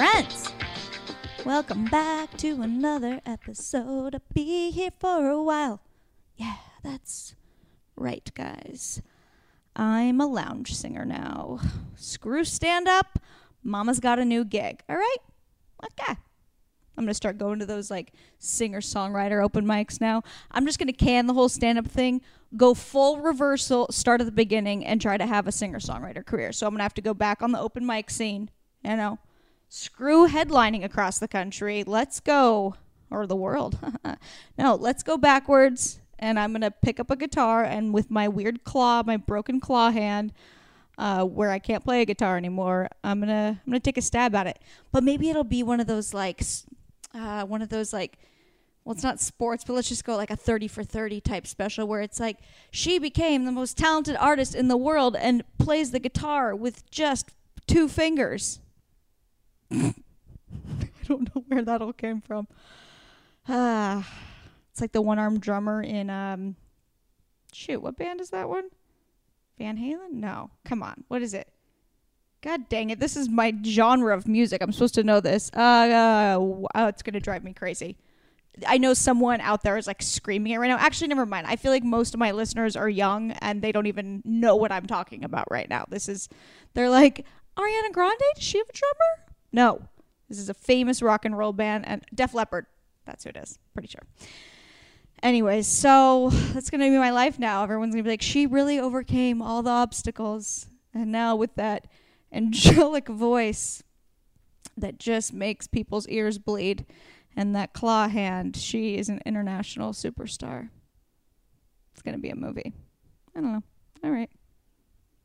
friends. Welcome back to another episode of Be Here for a While. Yeah, that's right, guys. I'm a lounge singer now. Screw stand up. Mama's got a new gig. All right? Okay. I'm going to start going to those like singer songwriter open mics now. I'm just going to can the whole stand up thing, go full reversal, start at the beginning, and try to have a singer songwriter career. So I'm going to have to go back on the open mic scene, you know, screw headlining across the country. Let's go. Or the world. no, let's go backwards. And I'm going to pick up a guitar and with my weird claw, my broken claw hand, uh, where I can't play a guitar anymore, I'm going to I'm to take a stab at it. But maybe it'll be one of those like uh, one of those like well it's not sports but let's just go like a 30 for 30 type special where it's like she became the most talented artist in the world and plays the guitar with just two fingers i don't know where that all came from ah it's like the one-armed drummer in um shoot what band is that one van halen no come on what is it God dang it! This is my genre of music. I'm supposed to know this. Uh, uh oh, it's gonna drive me crazy. I know someone out there is like screaming it right now. Actually, never mind. I feel like most of my listeners are young and they don't even know what I'm talking about right now. This is, they're like, Ariana Grande? Does she have a drummer? No. This is a famous rock and roll band and Def Leppard. That's who it is. Pretty sure. Anyways, so that's gonna be my life now. Everyone's gonna be like, she really overcame all the obstacles, and now with that angelic voice that just makes people's ears bleed and that claw hand she is an international superstar it's to be a movie i don't know all right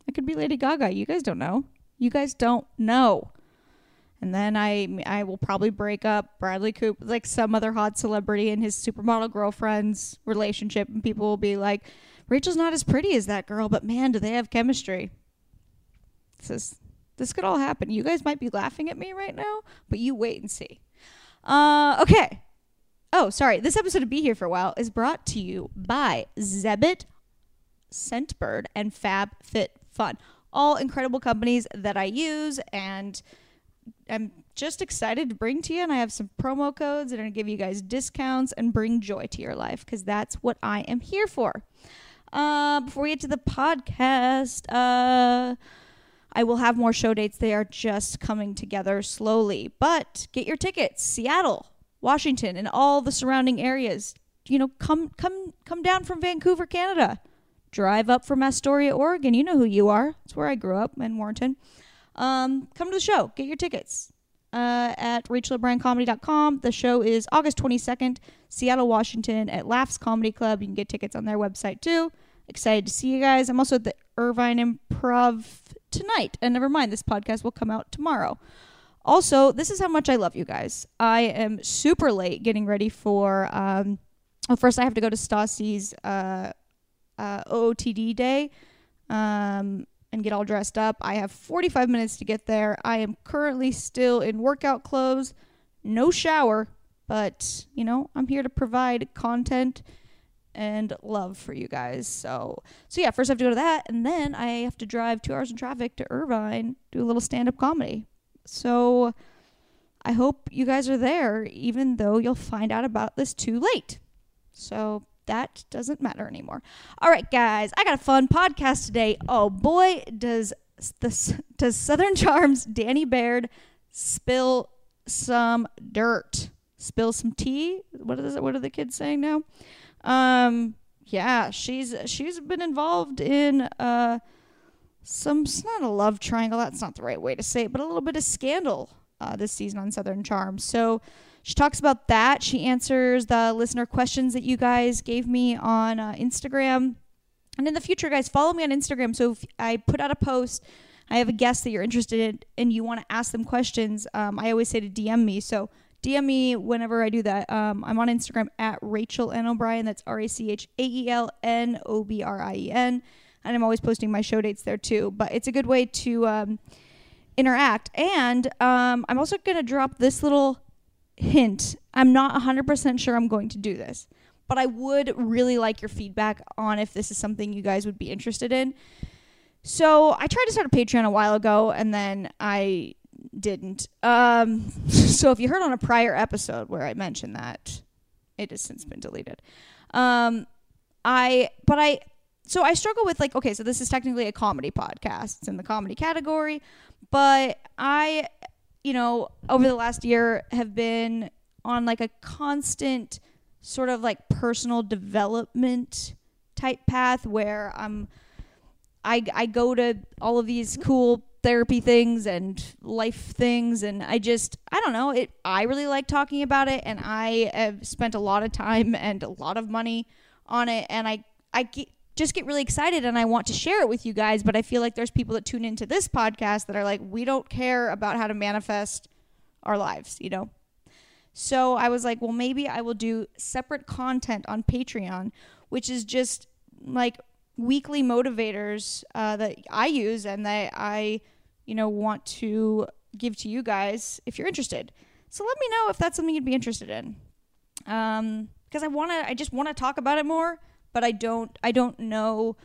i could be lady gaga you guys don't know you guys don't know and then i i will probably break up bradley cooper like some other hot celebrity and his supermodel girlfriend's relationship and people will be like rachael's not as pretty as that girl but man do they have chemistry this is this could all happen. You guys might be laughing at me right now, but you wait and see. Uh, okay. Oh, sorry. This episode of Be Here for a While is brought to you by Zebit, Scentbird, and Fab Fit Fun. All incredible companies that I use, and I'm just excited to bring to you. And I have some promo codes that are going to give you guys discounts and bring joy to your life because that's what I am here for. Uh, before we get to the podcast, uh, I will have more show dates. They are just coming together slowly. But get your tickets. Seattle, Washington, and all the surrounding areas. You know, come come come down from Vancouver, Canada. Drive up from Astoria, Oregon. You know who you are. That's where I grew up in Warrenton. Um, come to the show. Get your tickets uh, at rachelobriencomedy.com. The show is August 22nd, Seattle, Washington, at Laughs Comedy Club. You can get tickets on their website too. Excited to see you guys. I'm also at the Irvine Improv tonight. And never mind, this podcast will come out tomorrow. Also, this is how much I love you guys. I am super late getting ready for. Um, well, first, I have to go to Stassi's uh, uh, OOTD day um, and get all dressed up. I have 45 minutes to get there. I am currently still in workout clothes, no shower, but you know, I'm here to provide content and love for you guys. So, so yeah, first I have to go to that, and then I have to drive two hours in traffic to Irvine, do a little stand up comedy. So, I hope you guys are there, even though you'll find out about this too late. So, that doesn't matter anymore. All right, guys, I got a fun podcast today. Oh boy, does this does Southern Charms Danni Baird spill some dirt, spill some tea? What is it? What are the kids saying now? Um, yeah, she's she's been involved in uh some it's not a love triangle, that's not the right way to say it, but a little bit of scandal uh, this season on Southern Charm. So she talks about that. She answers the listener questions that you guys gave me on uh, Instagram. And in the future, guys, follow me on Instagram. So if I put out a post, I have a guest that you're interested in, and you want to ask them questions, um, I always say to DM me. So DM me whenever I do that. Um, I'm on Instagram at Rachael N. O'Brien. That's R A C H A E L N O B R I E N. And I'm always posting my show dates there too. But it's a good way to um, interact. And um, I'm also going to drop this little hint. I'm not 100% sure I'm going to do this, but I would really like your feedback on if this is something you guys would be interested in. So I tried to start a Patreon a while ago and then I didn't. Um, so if you heard on a prior episode where I mentioned that, it has since been deleted. Um, I but I so I struggle with like okay, so this is technically a comedy podcast. It's in the comedy category, but I, you know, over the last year have been on like a constant sort of like personal development type path where I'm I I go to all of these cool therapy things and life things and I just I don't know it I really like talking about it and I have spent a lot of time and a lot of money on it and I I just get really excited and I want to share it with you guys but I feel like there's people that tune into this podcast that are like we don't care about how to manifest our lives you know so I was like well maybe I will do separate content on Patreon which is just like weekly motivators uh, that I use and that I you know, want to give to you guys if you're interested. So let me know if that's something you'd be interested in. Um, because I want to, I just want to talk about it more, but I don't, I don't know.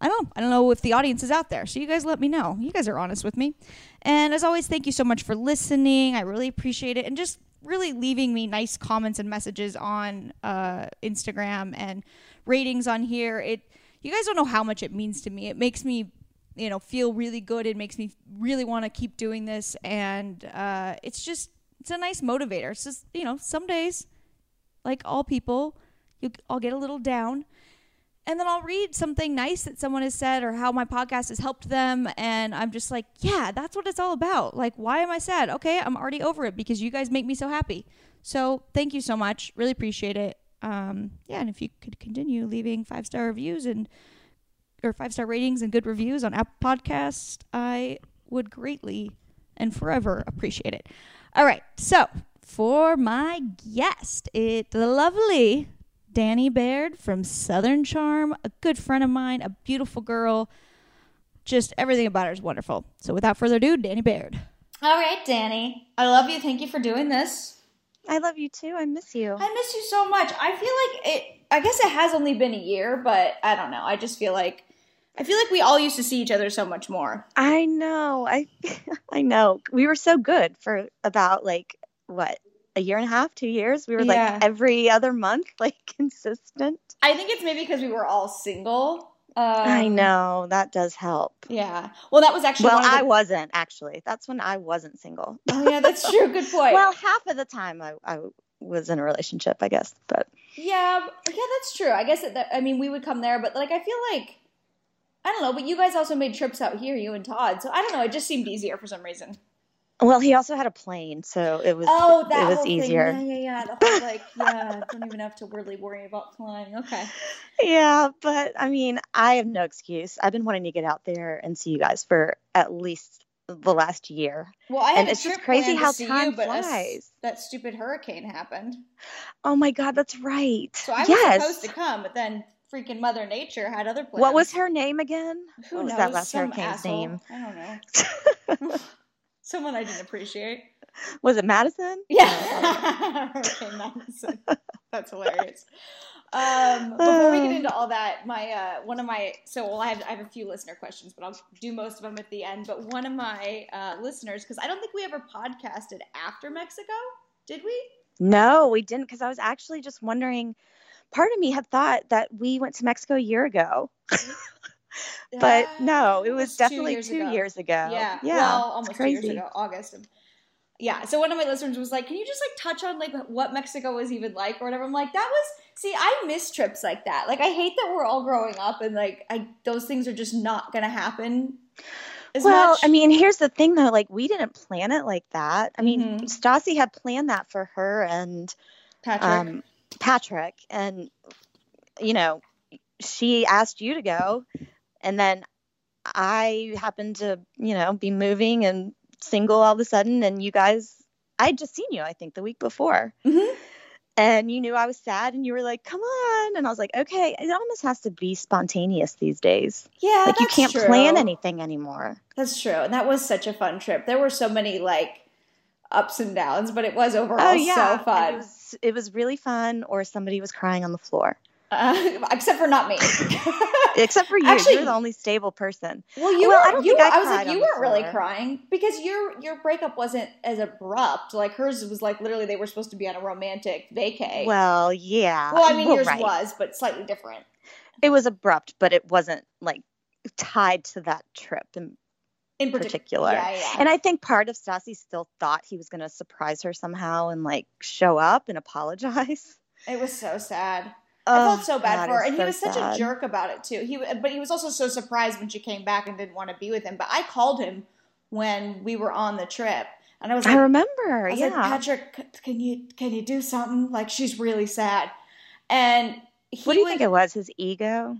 I don't. I don't know if the audience is out there. So you guys let me know. You guys are honest with me. And as always, thank you so much for listening. I really appreciate it. And just really leaving me nice comments and messages on uh, Instagram and ratings on here. It you guys don't know how much it means to me. It makes me you know feel really good it makes me really want to keep doing this and uh, it's just it's a nice motivator it's just you know some days like all people you i'll get a little down. And then i'll read something nice that someone has said or how my podcast has helped them. And i'm just like yeah that's what it's all about. Like why am i sad? Okay i'm already over it because you guys make me so happy. So thank you so much. Really appreciate it. Um, yeah and if you could continue leaving five star reviews and or five star ratings and good reviews on Apple Podcasts, I would greatly and forever appreciate it. All right, so for my guest, it's the lovely Danni Baird from Southern Charm, a good friend of mine, a beautiful girl. Just everything about her is wonderful. So without further ado, Danni Baird. All right, Danni. I love you. Thank you for doing this. I love you too. I miss you. I miss you so much. I feel like it I guess it has only been a year, but I don't know. I just feel like I feel like we all used to see each other so much more. I know. I I know. We were so good for about like what a year and a half, two years. We were yeah. like every other month, like consistent. I think it's maybe because we were all single. Um, I know that does help. Yeah. Well, that was actually. Well, the... I wasn't actually. That's when I wasn't single. Oh yeah, that's true. Good point. well, half of the time I, I was in a relationship, I guess. But yeah, yeah, that's true. I guess that, I mean we would come there, but like I feel like I don't know, but you guys also made trips out here, you and Todd. So I don't know, it just seemed easier for some reason. Well, he also had a plane, so it was oh, that it was easier. Thing. Yeah, yeah, yeah. The whole like, yeah, don't even have to really worry about flying. Okay. Yeah, but I mean, I have no excuse. I've been wanting to get out there and see you guys for at least the last year. Well, I and it's just crazy how time you, flies. that stupid hurricane happened. Oh my God, that's right. So I was yes. supposed to come, but then freaking Mother Nature had other plans. What was her name again? Who what knows? was that last Some hurricane's asshole. name? I don't know. Someone I didn't appreciate. Was it Madison? Yeah, Hurricane Madison. That's hilarious. Um, before we get into all that, my uh, one of my so well, I have I have a few listener questions, but I'll do most of them at the end. But one of my uh, listeners, because I don't think we ever podcasted after Mexico, did we? No, we didn't. Because I was actually just wondering part of me had thought that we went to Mexico a year ago. but no, it was, definitely two, years, two ago. years, ago. Yeah, yeah, well, almost two years ago, August. Of, yeah, so one of my listeners was like, "Can you just like touch on like what Mexico was even like or whatever?" I'm like, "That was see, I miss trips like that. Like, I hate that we're all growing up and like I those things are just not gonna happen." well, much. I mean, here's the thing though, like we didn't plan it like that. I mean, mm-hmm. Stassi had planned that for her and Patrick. Um, Patrick, and you know, she asked you to go, and then I happened to, you know, be moving and single all of a sudden, and you guys, I'd just seen you, I think, the week before. Mm-hmm. And you knew I was sad, and you were like, "Come on!" And I was like, "Okay." It almost has to be spontaneous these days. Yeah, like you can't true. plan anything anymore. That's true, and that was such a fun trip. There were so many like ups and downs, but it was overall oh, yeah. so fun. It was, it was really fun, or somebody was crying on the floor. Uh, except for not me. Except for you, Actually- you're the only stable person. Well, you Well, I were. don't You think were. I I was like, you weren't really crying because your your breakup wasn't as abrupt. Like hers was like literally they were supposed to be on a romantic vacay. Well, yeah. Well, I mean, yours right. was, but slightly different. It was abrupt, but it wasn't like tied to that trip in In partic- particular. Yeah, yeah. And I think part of Stassi still thought he was going to surprise her somehow and like show up and apologize. it was so sad. I felt so bad God, for her, and he was such sad. a jerk about it too. He, but he was also so surprised when she came back and didn't want to be with him. But I called him when we were on the trip, and I was like, I remember. I was yeah. like, Patrick, can you can you do something? Like she's really sad, and he what do you was, think it was? His ego?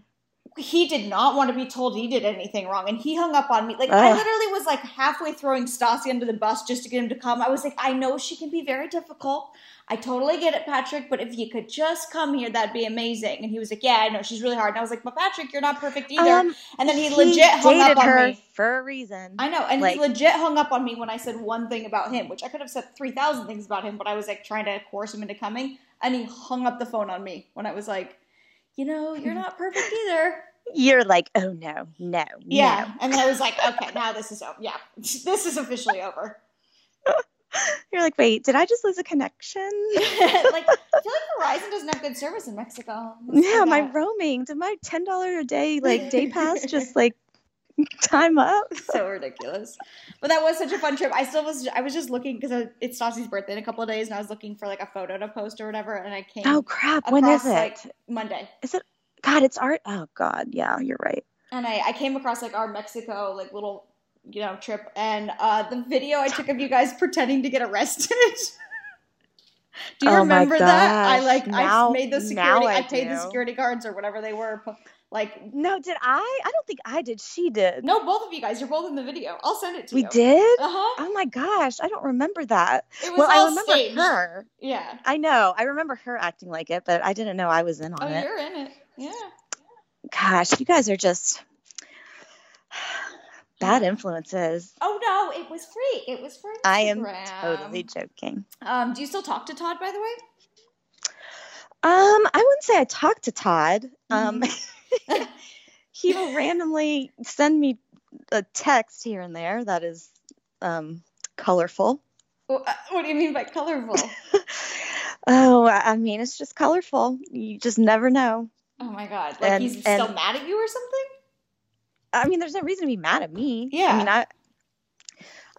he did not want to be told he did anything wrong, and he hung up on me. Like I literally was like halfway throwing Stassi under the bus just to get him to come. I was like, I know she can be very difficult. I totally get it, Patrick, but if you could just come here, that'd be amazing. And he was like, Yeah, I know she's really hard. And I was like, But Patrick, you're not perfect either. Um, and then he, legit hung up on me. for a reason. I know, and Like- he legit hung up on me when I said one thing about him, which I could have said three thousand things about him, but I was like trying to coerce him into coming, and he hung up the phone on me when I was like, you know, you're not perfect either. You're like, oh no, no, Yeah, no. and then I was like, okay, now this is over. Yeah, this is officially over. You're like, wait, did I just lose a connection? like, I feel like Verizon doesn't have good service in Mexico. Let's yeah, my roaming, did my ten dollar a day like day pass just like time up? so ridiculous. But that was such a fun trip. I still was. I was just looking because it's Stassi's birthday in a couple of days, and I was looking for like a photo to post or whatever. And I came. Oh crap, when is it? Like Monday. Is it God, it's art oh god, yeah, you're right. and I, I came across like our Mexico like little you know trip and uh, the video I took of you guys pretending to get arrested. do you Oh remember that? I like now- I made the security. I I, paid the security guards or whatever they were. Like No, did I? I don't think I did. She did. no, both of you guys. You're both in the video. I'll send it to we you. We did? Uh huh. Oh my gosh, I don't remember that. It was Well, I remember staged. her. Yeah. I know. I remember her acting like it, but I didn't know I was in on Oh, it. you're in it. Yeah. Gosh, you guys are just bad influences. Oh no, it was free. It was free. I am totally joking. Um, do you still talk to Todd, by the way? Um, I wouldn't say I talked to Todd. Um, Mm-hmm. he will randomly send me a text here and there that is um, colorful. What do you mean by colorful? Oh, I mean, it's just colorful. You just never know. Oh my god! Like And- he's still mad at you or something? I mean, there's no reason to be mad at me. Yeah. I mean, I,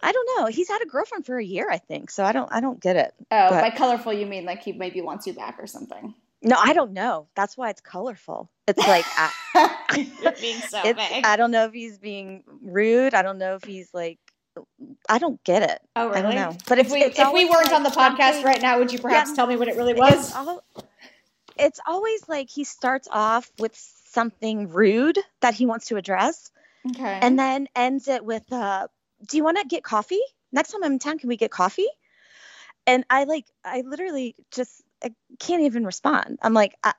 I don't know. He's had a girlfriend for a year, I think. So I don't, I don't get it. Oh, But- by colorful you mean like he maybe wants you back or something? No, I don't know. That's why it's colorful. It's like I, so it's, vague. I don't know if he's being rude. I don't know if he's like, I don't get it. oh, really? I don't know. But If we if we weren't like, on the podcast right now, would you perhaps Yeah. tell me what it really It's, was? it's always like he starts off with something rude that he wants to address, Okay. and then ends it with, uh, "Do you want to get coffee? Next time I'm in town, can we get coffee?" And I like, I literally just I can't even respond. I'm like, I,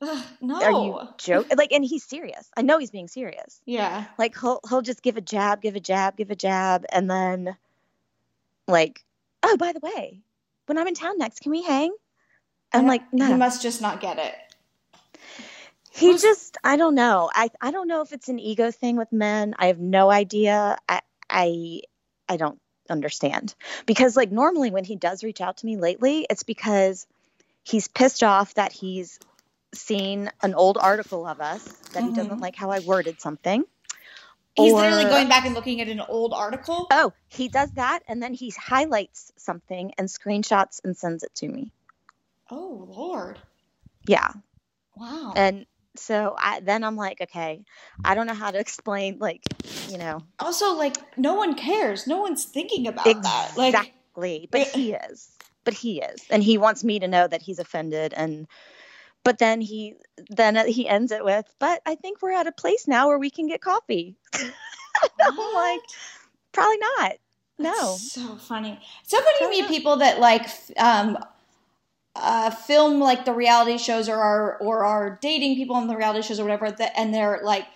Ugh, no. "Are you joking?" Like, and he's serious. I know he's being serious. Yeah. Like he'll he'll just give a jab, give a jab, give a jab, and then like, oh, by the way, when I'm in town next, can we hang? I'm like, no. He must just not get it. He just I don't know. I I don't know if it's an ego thing with men. I have no idea. I I I don't understand. Because like normally when he does reach out to me lately, it's because he's pissed off that he's seen an old article of us that he doesn't Mhm. like how I worded something. He's Or- literally going back and looking at an old article. Oh, he does that and then he highlights something and screenshots and sends it to me. Oh Lord! Yeah. Wow. And so I then I'm like, okay, I don't know how to explain like, you know, also, like, no one cares. No one's thinking about that. Like, Exactly. but Yeah. he is. But he is. And he wants me to know that he's offended and but then he then he ends it with, but I think we're at a place now where we can get coffee. I'm like, probably not. No. That's so funny. So meet people that like um, uh, film like the reality shows or are or are dating people on the reality shows or whatever, and they're like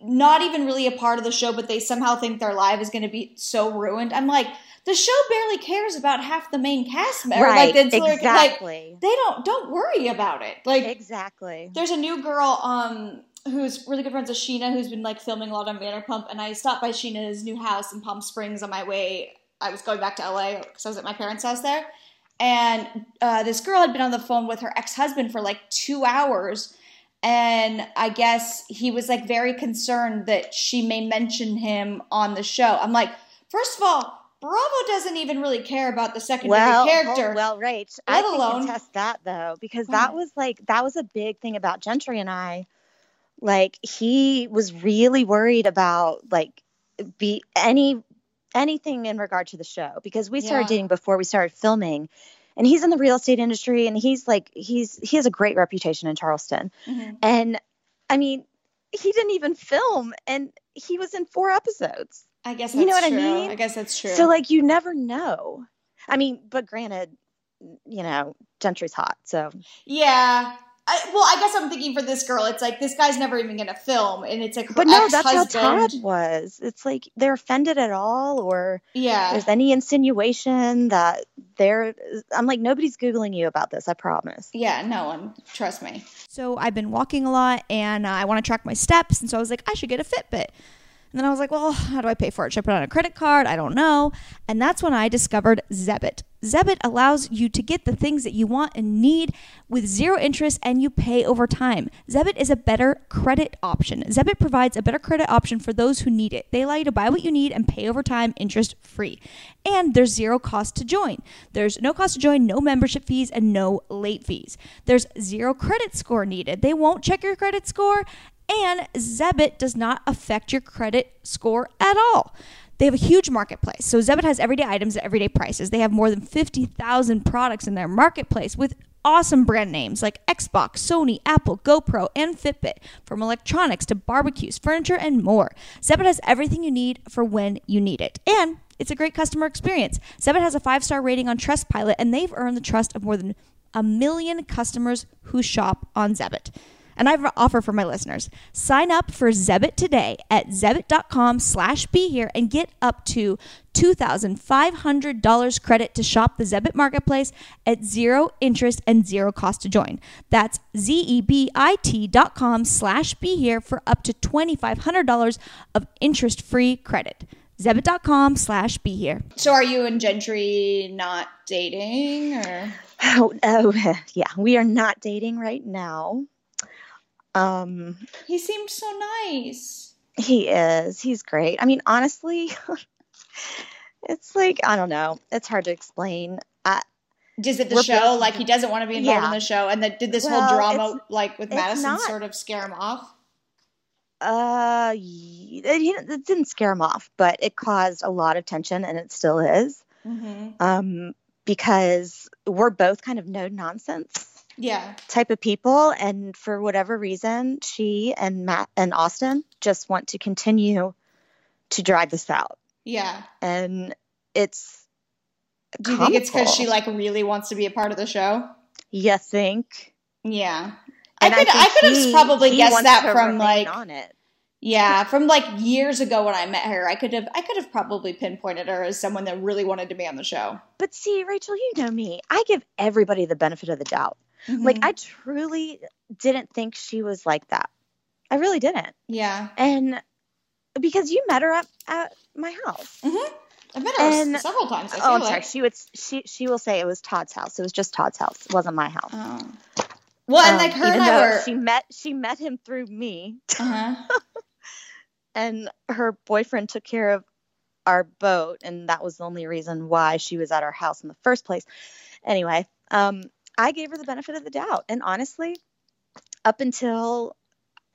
not even really a part of the show, but they somehow think their life is going to be so ruined. I'm like, the show barely cares about half the main cast members. right. Like- exactly. like, they don't don't worry about it. Like exactly. there's a new girl um who's really good friends with Scheana who's been like filming a lot on Vanderpump and I stopped by Scheana's new house in Palm Springs on my way I was going back to LA because I was at my parents' house there and uh, this girl had been on the phone with her ex-husband for like two hours and I guess he was like very concerned that she may mention him on the show. I'm like, first of all, Bravo doesn't even really care about the secondary well, character. oh, well, right. I let can alone- contest that though, because that was like that was a big thing about Gentry and I. Like he was really worried about like be any anything in regard to the show because we started Yeah. dating before we started filming. And he's in the real estate industry and he's like he's he has a great reputation in Charleston. Mhm. And I mean, he didn't even film and he was in four episodes. I guess that's You know what I mean? I guess that's true. So like you never know. I mean, but granted, you know, Gentry's hot, so Yeah. I, well, I guess I'm thinking for this girl, it's like this guy's never even gonna film, and it's like her but no, that's how. Todd was. It's like they're offended at all, or Yeah, there's any insinuation that they're. I'm like nobody's googling you about this. I promise. yeah, no one. Trust me. So I've been walking a lot and uh, I want to track my steps. And so I was like, I should get a Fitbit. And then I was like, well, how do I pay for it? Should I put it on a credit card? I don't know. And that's when I discovered Zebit. Zebit allows you to get the things that you want and need with zero interest and you pay over time. Zebit is a better credit option. Zebit provides a better credit option for those who need it. They allow you to buy what you need and pay over time interest free. And there's zero cost to join. There's no cost to join, no membership fees, and no late fees. There's zero credit score needed. They won't check your credit score and Zebit does not affect your credit score at all. They have a huge marketplace. So Zebit has everyday items at everyday prices. They have more than 50,000 products in their marketplace with awesome brand names like Xbox, Sony, Apple, GoPro, and Fitbit, from electronics to barbecues, furniture, and more. Zebit has everything you need for when you need it. And it's a great customer experience. Zebit has a five star rating on Trustpilot, and they've earned the trust of more than a million customers who shop on Zebit. And I have an offer for my listeners. Sign up for Zebit today at zebit.com slash be here and get up to $2,500 credit to shop the Zebit marketplace at zero interest and zero cost to join. That's Z-E-B-I-T dot com slash be here for up to $2,500 of interest-free credit. Zebit.com slash be here. So, are you and Gentry not dating, or Oh, oh yeah, we are not dating right now. Um, he seemed so nice? he is. He's great. I mean, honestly, it's like I don't know. It's hard to explain. I, Is it the show? Like he doesn't want to be involved in the show, and that did this Well, whole drama, like with Madison, not- sort of scare him off? Uh, it, didn't- it didn't scare him off, but it caused a lot of tension, and it still is. Mm-hmm. Um, because we're both kind of no nonsense Yeah. type of people, and for whatever reason, she and Matt and Austin just want to continue to drag this out, Yeah. and it's. Do you think it's because she like really wants to be a part of the show? You think? Yeah. and I could I, think could have probably guessed that from like on it. yeah, from like years ago when I met her. I could have I could have probably pinpointed her as someone that really wanted to be on the show. But see, Rachael, you know me. I give everybody the benefit of the doubt. Like Mhm. I truly didn't think she was like that. I really didn't. yeah. And because you met her up at my house. I've met her And- several times. I Oh, I'm like. sorry. She would she she will say it was Todd's house. It was just Todd's house. It wasn't my house. Oh. Well, and Um, like her even and I were. she met she met him through me, uh-huh. and her boyfriend took care of our boat, and that was the only reason why she was at our house in the first place. Anyway, um, I gave her the benefit of the doubt, and honestly, up until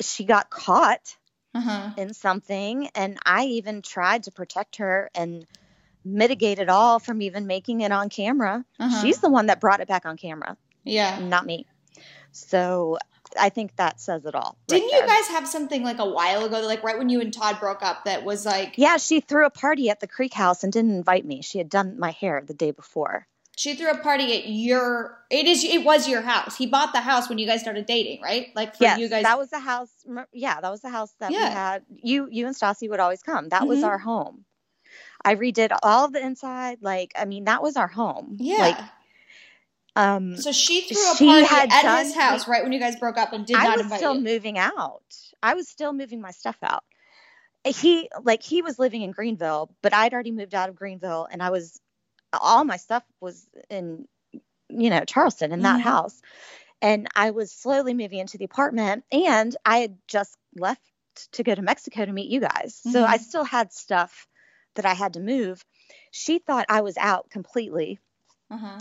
she got caught Uh-huh. in something, and I even tried to protect her and mitigate it all from even making it on camera. Uh-huh. She's the one that brought it back on camera, yeah. not me. So I think that says it all. right Didn't you there. guys have something like a while ago, like right when you and Todd broke up, that was like Yeah, she threw a party at the Creek House and didn't invite me. She had done my hair the day before. She threw a party at your it is it was your house. He bought the house when you guys started dating, right? Like for yes, you guys that was the house. Yeah, that was the house that Yeah. we had. You, you and Stassi would always come. That was Mhm. our home. I redid all of the inside. Like, I mean, that was our home. Yeah. Like, um, so she threw a she party at done- his house right when you guys broke up and did I not was still you. moving out. I was still moving my stuff out. He like he was living in Greenville, but I'd already moved out of Greenville, and I was all my stuff was in you know Charleston in that Mhm. house, and I was slowly moving into the apartment, and I had just left to go to Mexico to meet you guys, so I Mhm. still had stuff that I had to move. She thought I was out completely Uh-huh.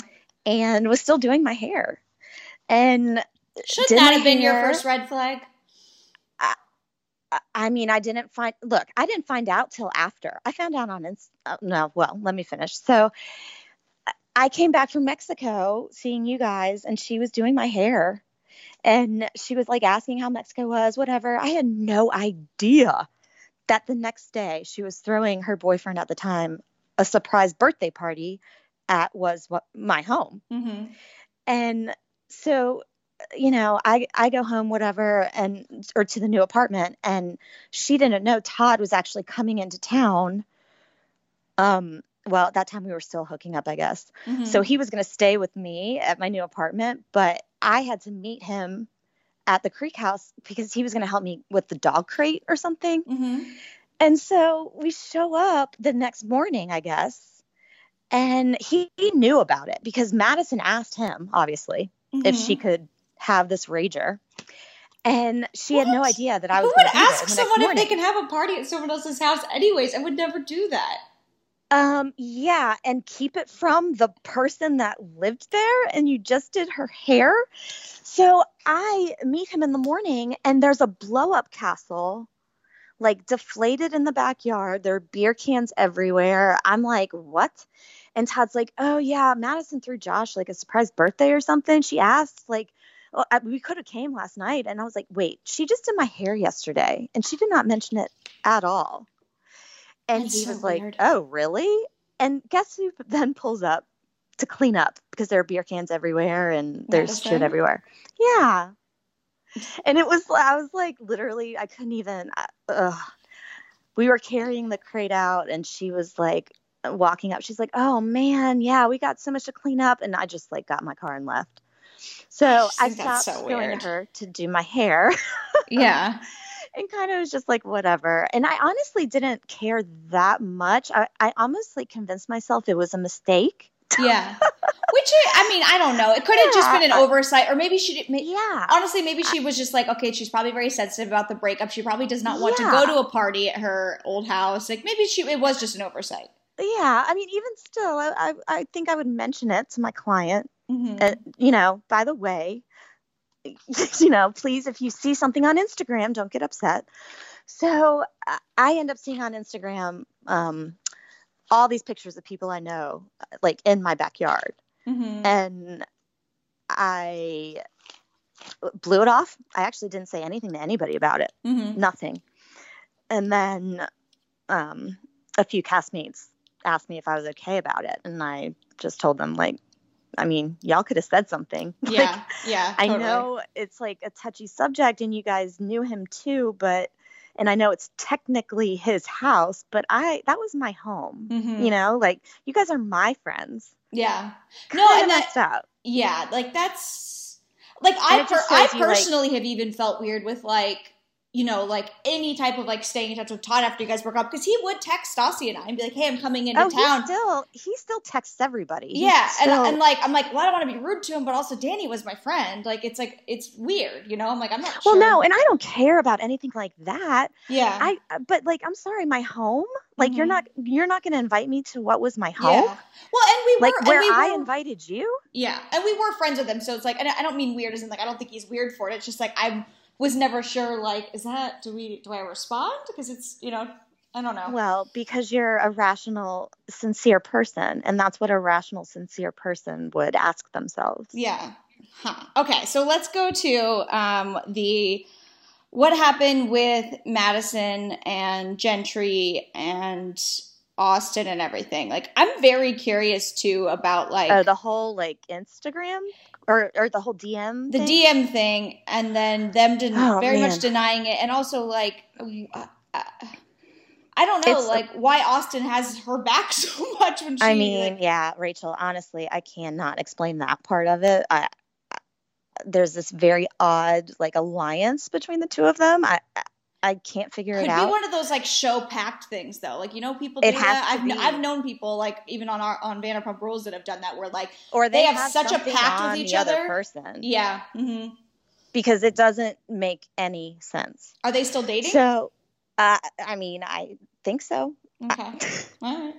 and was still doing my hair, and Shouldn't that have been your first red flag? I- mean, I didn't find. Look, I didn't find out till after. I found out on. Inst- uh, no, well, let me finish. So, I- I came back from Mexico, seeing you guys, and she was doing my hair, and she was like asking how Mexico was, whatever. I had no idea that the next day she was throwing her boyfriend at the time a surprise birthday party at was what my home Mm-hmm. and so you know i i go home whatever and or to the new apartment and she didn't know todd was actually coming into town um well at that time we were still hooking up i guess Mm-hmm. so he was going to stay with me at my new apartment but i had to meet him at the creek house because he was going to help me with the dog crate or something Mm-hmm. and so we show up the next morning, I guess, and he, he knew about it because Madison asked him, obviously, if she Mm-hmm. could have this rager. And she had no idea that I Who was would going to ask someone if they can have a party at someone else's house anyways? I would never do that. Um, yeah, and keep it from the person that lived there and you just did her hair. So I meet him in the morning and there's a blow up castle like deflated in the backyard. There are beer cans everywhere. I'm like, what? And Todd's like, oh yeah, Madison threw Josh like a surprise birthday or something. She asked like, oh, I, we could have came last night. And I was like, wait, she just did my hair yesterday and she did not mention it at all. And That's he so was like, weird. oh really? And guess who then pulls up to clean up because there are beer cans everywhere and there's shit everywhere. Yeah. And it was, I was like, literally, I couldn't even, uh, we were carrying the crate out and she was like walking up. She's like, oh man, yeah, we got so much to clean up. And I just like got my car and left. So I stopped so going weird. to her to do my hair Yeah. and kind of was just like, whatever. And I honestly didn't care that much. I, I almost like convinced myself it was a mistake. Yeah. Which I I mean, I don't know. It could have just been an oversight, or maybe she. May, Yeah. honestly, maybe she was just like, okay, she's probably very sensitive about the breakup. She probably does not want to go to a party at her old house. Like maybe she it was just an oversight. Yeah. I mean, even still, I, I, I think I would mention it to my client. Mm-hmm. uh, you know, by the way, you know, please, if you see something on Instagram, don't get upset. So I- end up seeing on Instagram um, all these pictures of people I know, like in my backyard, Mm-hmm. and I blew it off. I actually didn't say anything to anybody about it, Mm-hmm. nothing. And then um, a few castmates asked me if I was okay about it, and I just told them like. I mean, y'all could have said something. Like, Yeah. yeah. I know it's like a touchy subject and you guys knew him too, but and I know it's technically his house, but I that was my home. Mhm. You know, like you guys are my friends. Yeah. Kind No, and that- messed up. Yeah. Like that's like And I per- I you, like- personally have even felt weird with like you know like any type of like staying in touch with Todd after you guys broke up because he would text Stassi and I and be like, hey, I'm coming into Oh, town. he still he still texts everybody. He's Yeah, still- and, and like I'm like, well, I don't want to be rude to him, but also Danni was my friend. Like it's like it's weird, you know. I'm like, I'm not well, sure. no, and I don't care about anything like that. yeah, I but like I'm sorry, my home. Like you're Mhm. not you're not going to invite me to what was my home. yeah. Well, and we were Like where we I invited you. Yeah, and we were friends with him, so it's like, and I don't mean weird as in like I don't think he's weird for it. It's just like I was never sure. Like, is that do we do I respond because it's you know I don't know. Well, because you're a rational, sincere person, and that's what a rational, sincere person would ask themselves. Yeah. Huh. Okay, so let's go to um, the what happened with Madison and Gentry and Austin and everything. Like, I'm very curious too about like Oh, the whole like Instagram or or the whole DM. the thing? DM thing, and then them den- Oh, very man. much denying it, and also like. Uh, uh, I don't know, It's- like why Austin has her back so much when she. I mean, like- yeah, Rachael, honestly, I cannot explain that part of it. I, I there's this very odd like alliance between the two of them. I I- can't figure could it could be one of those like show pact things though. Like you know, people It do has that. I've be. I've known people like even on our on Vanderpump Rules that have done that where like or they they, have such a pact with each the other other. person yeah. hmm because it doesn't make any sense. Are they still dating? So, uh, I mean, I think so. okay. All right.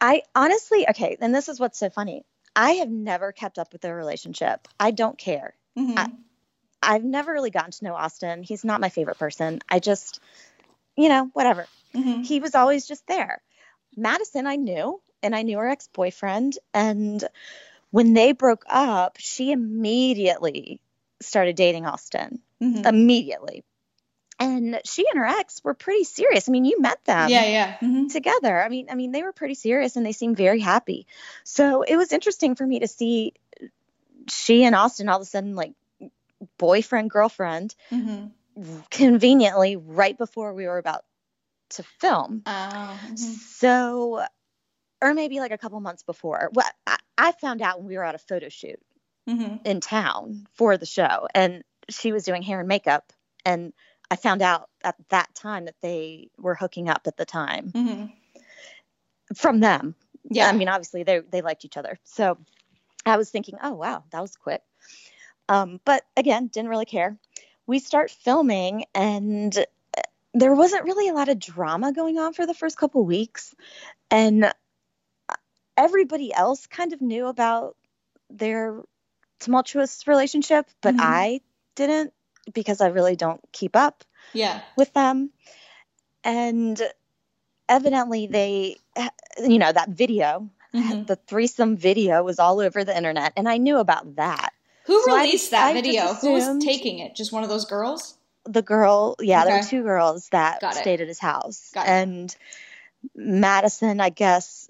I honestly, okay, and this is what's so funny. I have never kept up with their relationship. I don't care. Mhm. I- I've never really gotten to know Austin. He's not my favorite person. I just, you know, whatever. Mhm. He was always just there. Madison, I knew, and I knew her ex boyfriend. And when they broke up, she immediately started dating Austin. Mhm. Immediately. And she and her ex were pretty serious. I mean, you met them yeah, yeah. Mhm. together. I mean, I mean, they were pretty serious and they seemed very happy. So it was interesting for me to see she and Austin all of a sudden like boyfriend girlfriend Mhm. conveniently right before we were about to film. Oh. mhm. So, or maybe like a couple months before. Well, I, I found out when we were at a photo shoot Mhm. in town for the show, and she was doing hair and makeup, and I found out at that time that they were hooking up at the time Mhm. from them. Yeah. I mean, obviously they they liked each other. So I was thinking, oh wow, that was quick. Um, but again, didn't really care. We start filming, and uh, there wasn't really a lot of drama going on for the first couple weeks, and uh, everybody else kind of knew about their tumultuous relationship, but Mhm. I didn't because I really don't keep up yeah. with them. And evidently, they, you know, that video, Mhm. the threesome video was all over the internet, and I knew about that. Who So released that I video? Who was taking it? Just one of those girls? The girl, yeah, there were two girls that stayed at his house, and Madison, I guess.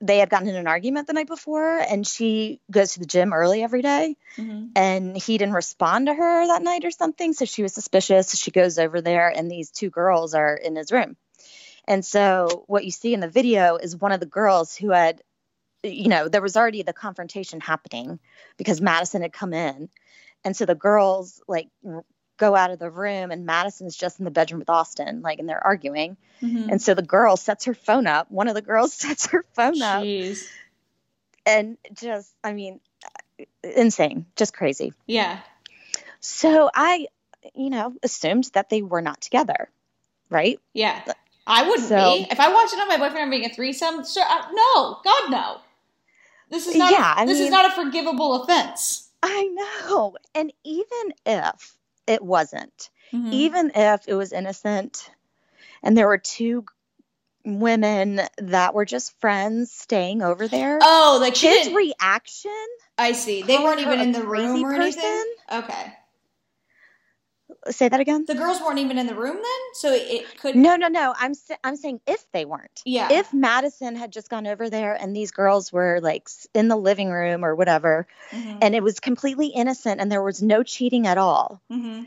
They had gotten in an argument the night before, and she goes to the gym early every day. Mhm. and he didn't respond to her that night or something. So she was suspicious. She goes over there, and these two girls are in his room. And so what you see in the video is one of the girls who had, you know, there was already the confrontation happening because Madison had come in. And so the girls like go out of the room, and Madison's just in the bedroom with Austin, like, and they're arguing. Mhm. And so the girl sets her phone up. One of the girls sets her phone up, and just, I mean, insane, just crazy. Yeah. So I, you know, assumed that they were not together, right? Yeah. I wouldn't So- be. If I watched it on my boyfriend having a threesome, sure, uh, no, God, no. This is not. Yeah, a, this is not a forgivable offense. I know. And even if it wasn't, Mhm. even if it was innocent and there were two women that were just friends staying over there, oh, like his reaction, I see. They weren't even in the room or anything. Okay. Say that again? The girls weren't even in the room then, so it, could. No, no, no. I'm I'm saying if they weren't. Yeah. If Madison had just gone over there and these girls were like in the living room or whatever, Mhm. and it was completely innocent and there was no cheating at all, Mhm.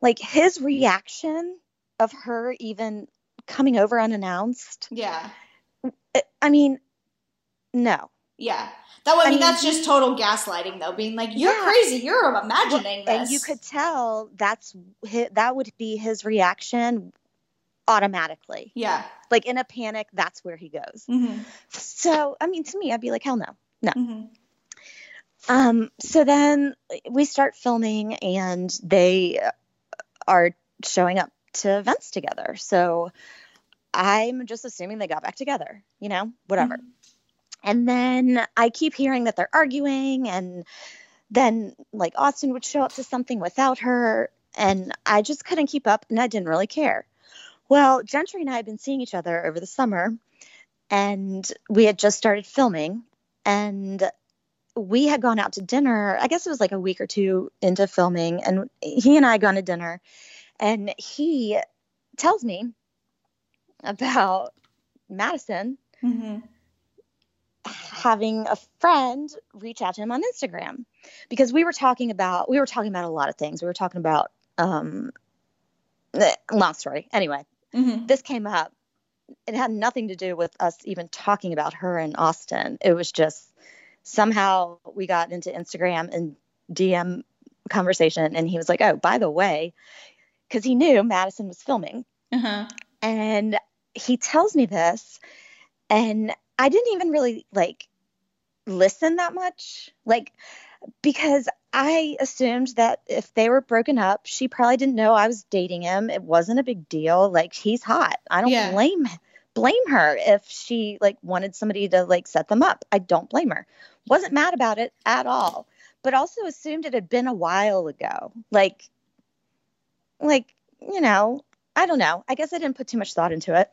like his reaction of her even coming over unannounced Yeah. I mean no Yeah. That I mean, mean, that's just total gaslighting though, being like, You're Yeah. crazy, you're imagining this. and you could tell that's that would be his reaction automatically Yeah. like in a panic that's where he goes Mm-hmm. so i mean to me i'd be like hell no Mm-hmm. um so then we start filming and they are showing up to events together so i'm just assuming they got back together you know whatever And then I keep hearing that they're arguing, and then like Austin would show up to something without her, and I just couldn't keep up, and I didn't really care. Well, Gentry and I had been seeing each other over the summer, and we had just started filming, and we had gone out to dinner. I guess it was like a week or two into filming, and he and I had gone to dinner, and he tells me about Madison Mm-hmm. Having a friend reach out to him on Instagram because we were talking about we were talking about a lot of things. We were talking about um long story. Anyway, Mhm. this came up. It had nothing to do with us even talking about her in Austin. It was just somehow we got into Instagram and DM conversation, and he was like, "Oh, by the way," because he knew Madison was filming, Uh-huh. and he tells me this, and I didn't even really like listen that much, like because I assumed that if they were broken up, she probably didn't know I was dating him. It wasn't a big deal. Like he's hot. I don't Yeah. blame blame her if she like wanted somebody to like set them up. I don't blame her. Wasn't mad about it at all. But also assumed it had been a while ago. Like like, you know, I don't know. I guess I didn't put too much thought into it.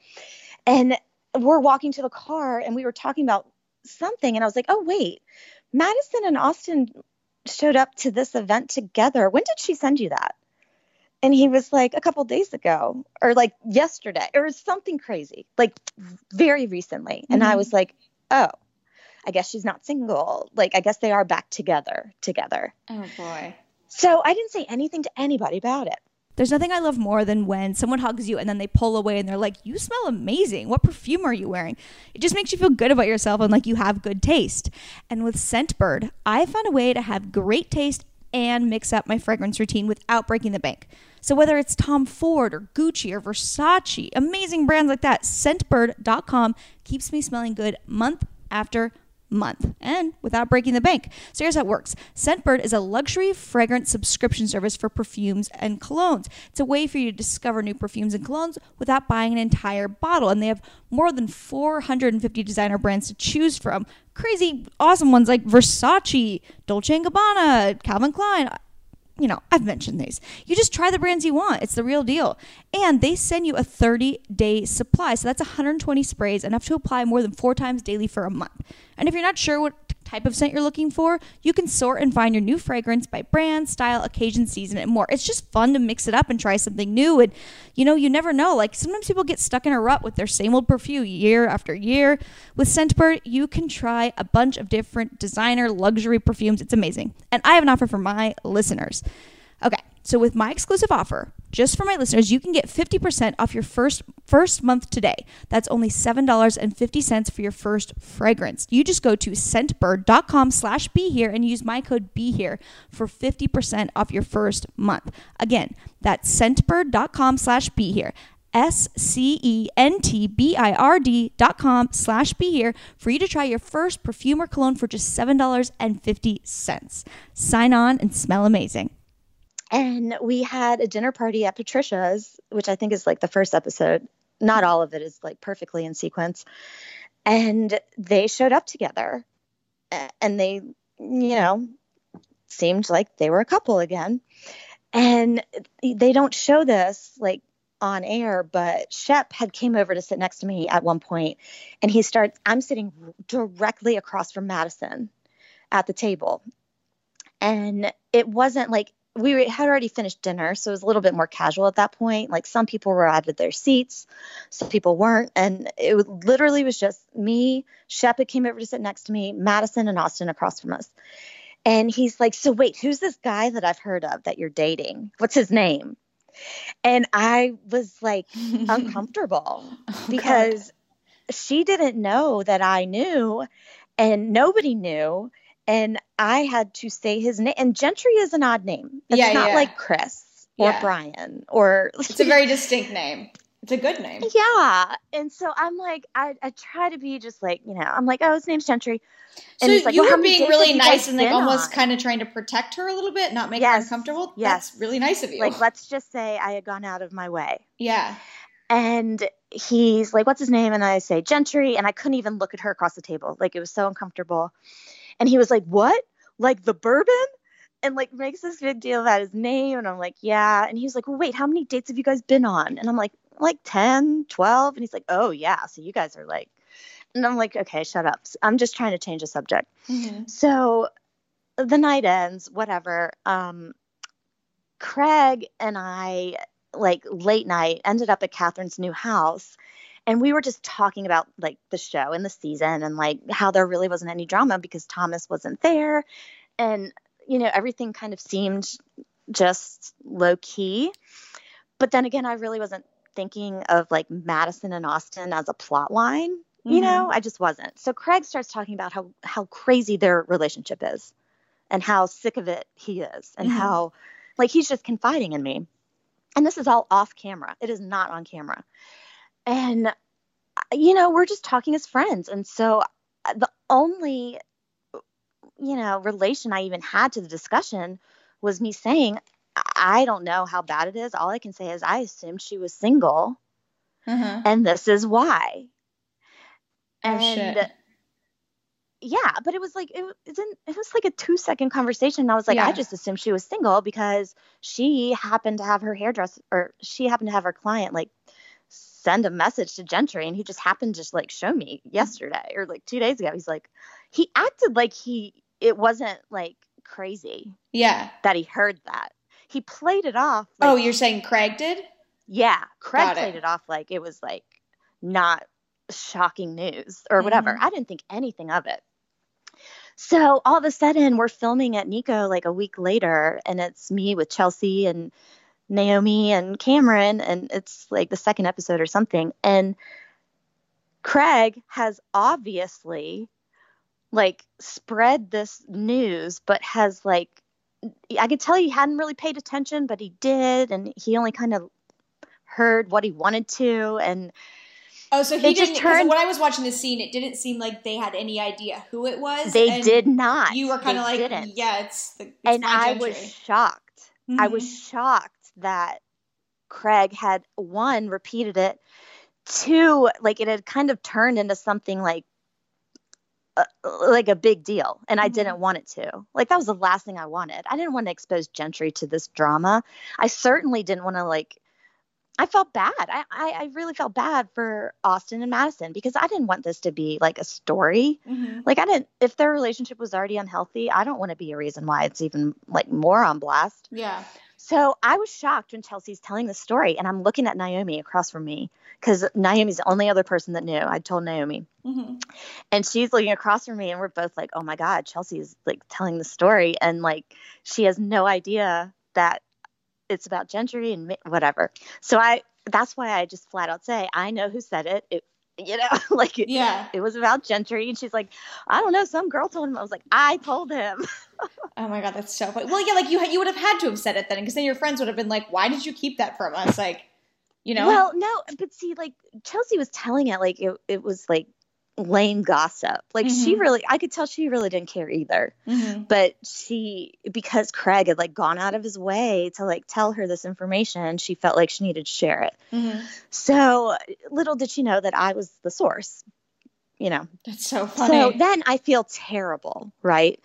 And we're walking to the car and we were talking about something and I was like, "Oh, wait. Madison and Austin showed up to this event together. When did she send you that? And he was like, a couple days ago, or like yesterday, or something crazy, like very recently. And I Mhm. was like, oh, I guess she's not single. Like, I guess they are back together, together. Oh boy. So I didn't say anything to anybody about it. There's nothing I love more than when someone hugs you and then they pull away and they're like, You smell amazing. What perfume are you wearing? It just makes you feel good about yourself and like you have good taste. And with Scentbird, I found a way to have great taste and mix up my fragrance routine without breaking the bank. So whether it's Tom Ford or Gucci or Versace, amazing brands like that, scentbird.com keeps me smelling good month after month and without breaking the bank. So here's how it works. Scentbird is a luxury fragrance subscription service for perfumes and colognes. It's a way for you to discover new perfumes and colognes without buying an entire bottle. And they have more than 450 designer brands to choose from. Crazy awesome ones like Versace, Dolce & Gabbana, Calvin Klein, you know, I've mentioned these. You just try the brands you want. It's the real deal. And they send you a 30 day supply. So that's 120 sprays, enough to apply more than four times daily for a month. And if you're not sure what type of scent you're looking for, you can sort and find your new fragrance by brand, style, occasion, season, and more. It's just fun to mix it up and try something new. And, you know, you never know. Like sometimes people get stuck in a rut with their same old perfume year after year. With Scentbird, you can try a bunch of different designer luxury perfumes. It's amazing. And I have an offer for my listeners. Okay, so with my exclusive offer, just for my listeners, you can get 50% off your first first month today. That's only $7.50 for your first fragrance. You just go to scentbird.com slash be here and use my code be here for 50% off your first month. Again, that's scentbird.com slash be here. S C E N T B I R D dot com slash be here for you to try your first perfume or cologne for just $7.50. Sign on and smell amazing. And we had a dinner party at Patricia's, which I think is like the first episode. Not all of it is like perfectly in sequence. And they showed up together and they, you know, seemed like they were a couple again. And they don't show this like on air, but Shep had came over to sit next to me at one point and he starts I'm sitting directly across from Madison at the table. And it wasn't like we had already finished dinner, so it was a little bit more casual at that point. Like some people were out of their seats, some people weren't, and it was, literally was just me. Shep came over to sit next to me, Madison and Austin across from us, and he's like, "So wait, who's this guy that I've heard of that you're dating? What's his name?" And I was like uncomfortable Oh, God. because she didn't know that I knew, and nobody knew. And I had to say his name. And Gentry is an odd name. It's Yeah, not yeah. like Chris or Yeah. Brian or. It's a very distinct name. It's a good name. yeah. And so I'm like, I, I try to be just like, you know, I'm like, oh, his name's Gentry. So he's like, you "Well, were being really nice and like almost on?" kind of trying to protect her a little bit, not make her uncomfortable. Yes. That's really nice of you. Like, let's just say I had gone out of my way. yeah. And he's like, What's his name? And I say, Gentry. And I couldn't even look at her across the table. Like, it was so uncomfortable. And he was like, What? Like the bourbon? And like makes this big deal about his name. And I'm like, Yeah. And he was like, Well, wait, how many dates have you guys been on? And I'm like, Like 10, 12. And he's like, Oh, yeah. So you guys are like, and I'm like, Okay, shut up. I'm just trying to change the subject. Mhm. So the night ends, whatever. Um, Craig and I, like late night, ended up at Kathryn's new house. And we were just talking about like the show and the season and like how there really wasn't any drama because Thomas wasn't there. And, you know, everything kind of seemed just low key. But then again, I really wasn't thinking of like Madison and Austin as a plot line. You Mhm. know, I just wasn't. So Craig starts talking about how how crazy their relationship is and how sick of it he is and Mhm. how like he's just confiding in me. And this is all off camera. It is not on camera. And uh, you know, we're just talking as friends. And so uh, the only you know, relation I even had to the discussion was me saying, I don't know how bad it is. All I can say is I assumed she was single Uh-huh. and this is why. Oh, and shit. yeah, but it was like it, it didn't it was like a 2 second conversation. And I was like Yeah. I just assumed she was single because she happened to have her hairdresser or she happened to have her client like send a message to Gentry and he just happened to just like show me yesterday or like 2 days ago. He's like he acted like he it wasn't like crazy Yeah. that he heard that. He played it off like oh, you're saying Craig did? yeah, Craig Got played it off like it was like not shocking news or whatever. Mhm. I didn't think anything of it. So all of a sudden, we're filming at Nico like a week later, and it's me with Chelsea and Naomie and Cameran, and it's like the second episode or something. And Craig has obviously like spread this news, but has like I could tell he hadn't really paid attention, but he did, and he only kind of heard what he wanted to, and Oh, so he just didn't. Turned- when I was watching the scene, it didn't seem like they had any idea who it was. they did not. You were kind of like, didn't. yeah, it's the. It's and I was shocked. I was mm-hmm. shocked that Craig had one repeated it, two like it had kind of turned into something like uh, like a big deal, and I Mhm. didn't want it to. Like that was the last thing I wanted. I didn't want to expose Gentry to this drama. I certainly didn't want to like. I felt bad. I, I I really felt bad for Austin and Madison because I didn't want this to be like a story. Mhm. Like I didn't. If their relationship was already unhealthy, I don't want to be a reason why it's even like more on blast. Yeah. So I was shocked when Chelsea's telling the story, and I'm looking at Naomie across from me because Naomie's the only other person that knew. I told Naomie, hmm and she's looking across from me, and we're both like, "Oh my God, Chelsea's like telling the story," and like she has no idea that it's about Gentry and whatever. So I, that's why I just flat out say, I know who said it. It, you know, like it, Yeah. it was about Gentry, and she's like, I don't know, some girl told him. I was like, I told him. Oh my god, that's so funny. Well, yeah, like you you would have had to have said it then, because then your friends would have been like, "Why did you keep that from us?" Like, you know. Well, no, but see, like Chelsea was telling it like it, it was like lame gossip. Like she Mhm. really, I could tell she really didn't care either. Mhm. But she, because Craig had like gone out of his way to like tell her this information, she felt like she needed to share it. Mhm. So little did she know that I was the source, you know. That's so funny. So then I feel terrible, right?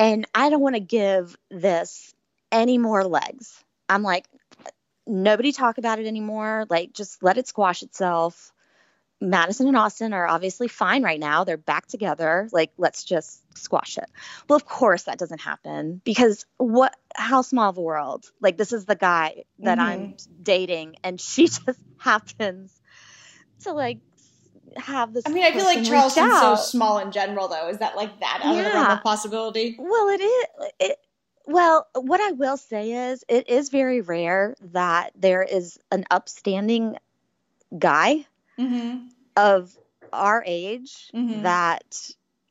And I don't want to give this any more legs. I'm like, nobody talk about it anymore. Like, just let it squash itself. Madison and Austin are obviously fine right now. They're back together. Like, let's just squash it. Well, of course that doesn't happen because what? How small of a world? Like, this is the guy that mm-hmm. I'm dating, and she just happens to like have this. I mean, I feel like Charleston's so small in general, though. Is that like that out of the realm of possibility? Well, it is. It, well, what I will say is, it is very rare that there is an upstanding guy Mm-hmm. of our age Mhm. that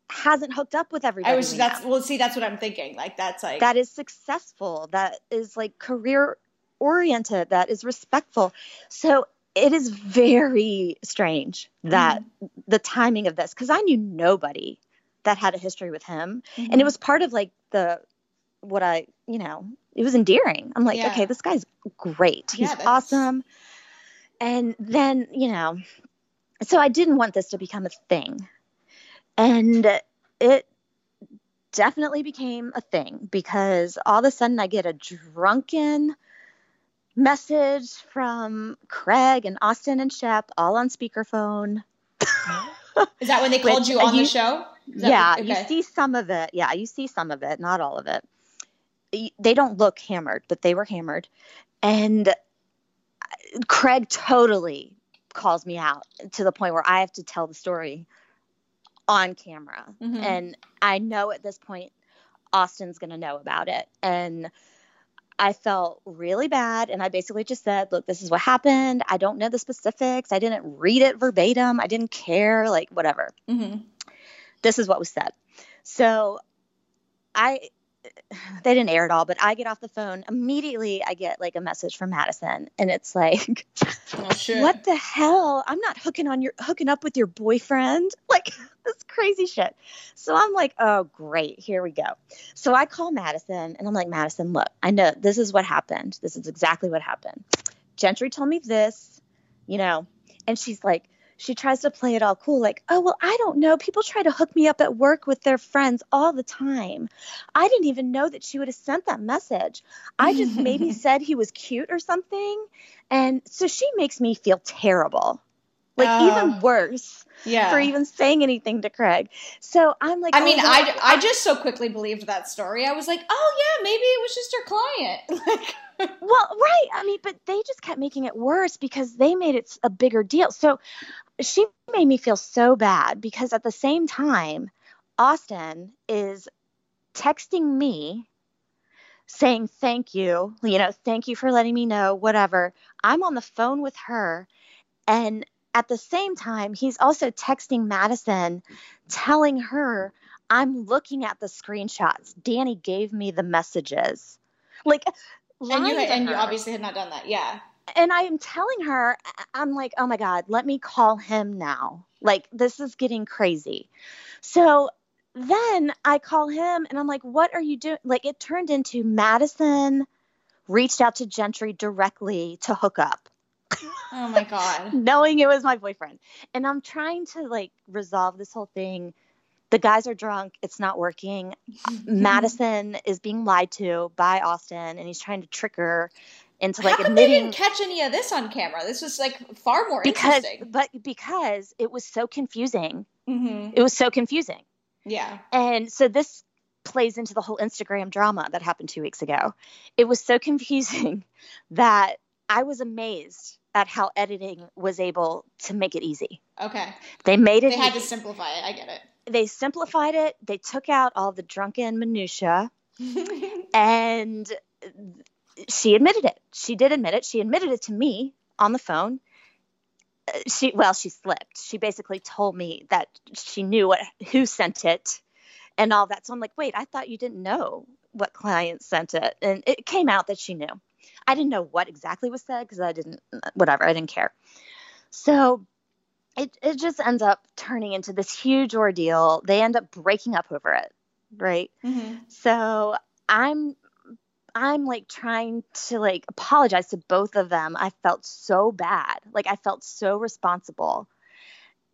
hasn't hooked up with everybody. I was that's well, see, that's what I'm thinking. Like that's like that is successful, that is like career oriented, that is respectful. So it is very strange that the timing of this, because I knew nobody that had a history with him. Mm-hmm. and it was part of like the what I you know it was endearing. I'm like, Yeah. okay, this guy's great. He's Yeah, awesome. And then you know, so I didn't want this to become a thing, and it definitely became a thing because all of a sudden I get a drunken message from Craig and Austin and Shep all on speakerphone. Is that when they called Which, you on you- the show? Yeah, what- you see some of it. Yeah, you see some of it, not all of it. They don't look hammered, but they were hammered. And uh, Craig totally calls me out to the point where I have to tell the story on camera. Mhm. And I know at this point Austin's going to know about it. And I felt really bad. And I basically just said, look, this is what happened. I don't know the specifics. I didn't read it verbatim. I didn't care, like, whatever. Mm-hmm. This is what was said. So I, they didn't air it all, but I get off the phone. Immediately, I get like a message from Madison, and it's like, Oh what the hell? I'm not hooking on your hooking up with your boyfriend. Like this crazy shit. So I'm like, oh great, here we go. So I call Madison and I'm like, Madison, look, I know this is what happened. This is exactly what happened. Gentry told me this, you know, and she's like, she tries to play it all cool, like, oh well, I don't know. People try to hook me up at work with their friends all the time. I didn't even know that she would have sent that message. I just maybe said he was cute or something. And so she makes me feel terrible. Like Oh. even worse Yeah. for even saying anything to Craig. So I'm like, I oh mean, oh, I, well, I just so quickly believed that story. I was like, oh yeah, maybe it was just her client. Like, well, right. I mean, but they just kept making it worse because they made it a bigger deal. So she made me feel so bad because at the same time, Austin is texting me saying thank you, you know, thank you for letting me know, whatever. I'm on the phone with her. And at the same time, he's also texting Madison, telling her, I'm looking at the screenshots. Danni gave me the messages. Like, and you and you obviously had not done that. Yeah. and I am telling her, I'm like, oh my God, let me call him now. Like, this is getting crazy. So then I call him and I'm like, what are you doing? Like, it turned into Madison reached out to Gentry directly to hook up, Oh my god. knowing it was my boyfriend. And I'm trying to like resolve this whole thing. The guys are drunk. It's not working. Madison is being lied to by Austin and he's trying to trick her into like How come they didn't catch any of this on camera? This was like far more because interesting. but because it was so confusing hmm it was so confusing Yeah. and so this plays into the whole instagram drama that happened two weeks ago it was so confusing that i was amazed at how editing was able to make it easy. Okay. they made it They had to simplify it. I get it. they simplified it. They took out all the drunken minutia. And she admitted it. She did admit it. She admitted it to me on the phone. Uh, she well she slipped. She basically told me that she knew what who sent it and all that. So i'm like wait i thought you didn't know what client sent it. And it came out that she knew i didn't know what exactly was said because i didn't whatever i didn't care so it, it just ends up turning into this huge ordeal they end up breaking up over it right hmm so I'm I'm like trying to like apologize to both of them. I felt so bad. Like I felt so responsible.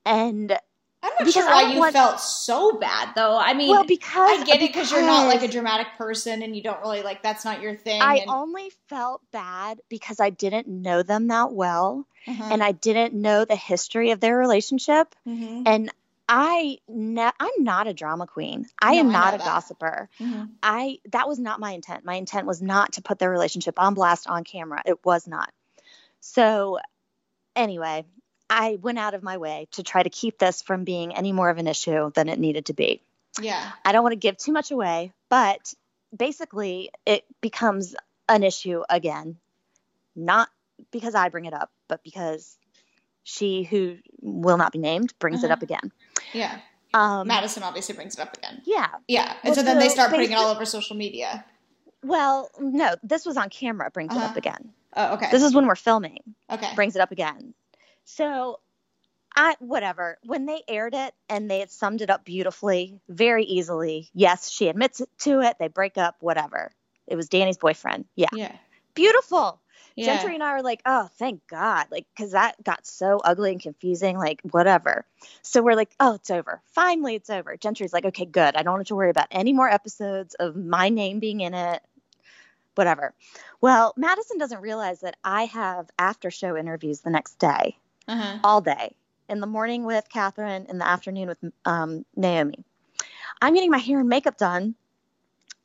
And I'm not Because sure why you want- felt so bad though. I mean, well because I get it because you're not like a dramatic person and you don't really like that's not your thing. I and, only felt bad because I didn't know them that well Mhm. and I didn't know the history of their relationship Mhm. and I ne- I'm not a drama queen. I No, am not know a that. gossiper. Mhm. I that was not my intent. My intent was not to put their relationship on blast on camera. It was not. So anyway, I went out of my way to try to keep this from being any more of an issue than it needed to be. Yeah. I don't want to give too much away, but basically it becomes an issue again. Not because I bring it up, but because she who will not be named brings it Uh-huh. up again. Yeah. Um Madison obviously brings it up again. yeah. Yeah. And Well, so then they start putting it all over social media. Well, no, this was on camera brings it up Uh-huh. again. Oh, okay. This is when we're filming. okay. brings it up again. So I whatever. When they aired it and they had summed it up beautifully, very easily. Yes, she admits it to it. They break up, whatever. It was Danni's boyfriend. Yeah. Yeah. Beautiful. Yeah. Gentry and I were like, oh, thank God. Like, because that got so ugly and confusing, like, whatever. So we're like, oh, it's over. Finally, it's over. Gentry's like, okay, good. I don't have to worry about any more episodes of my name being in it, whatever. Well, Madison doesn't realize that I have after show interviews the next day, Uh-huh. all day, in the morning with Kathryn, in the afternoon with um, Naomie. I'm getting my hair and makeup done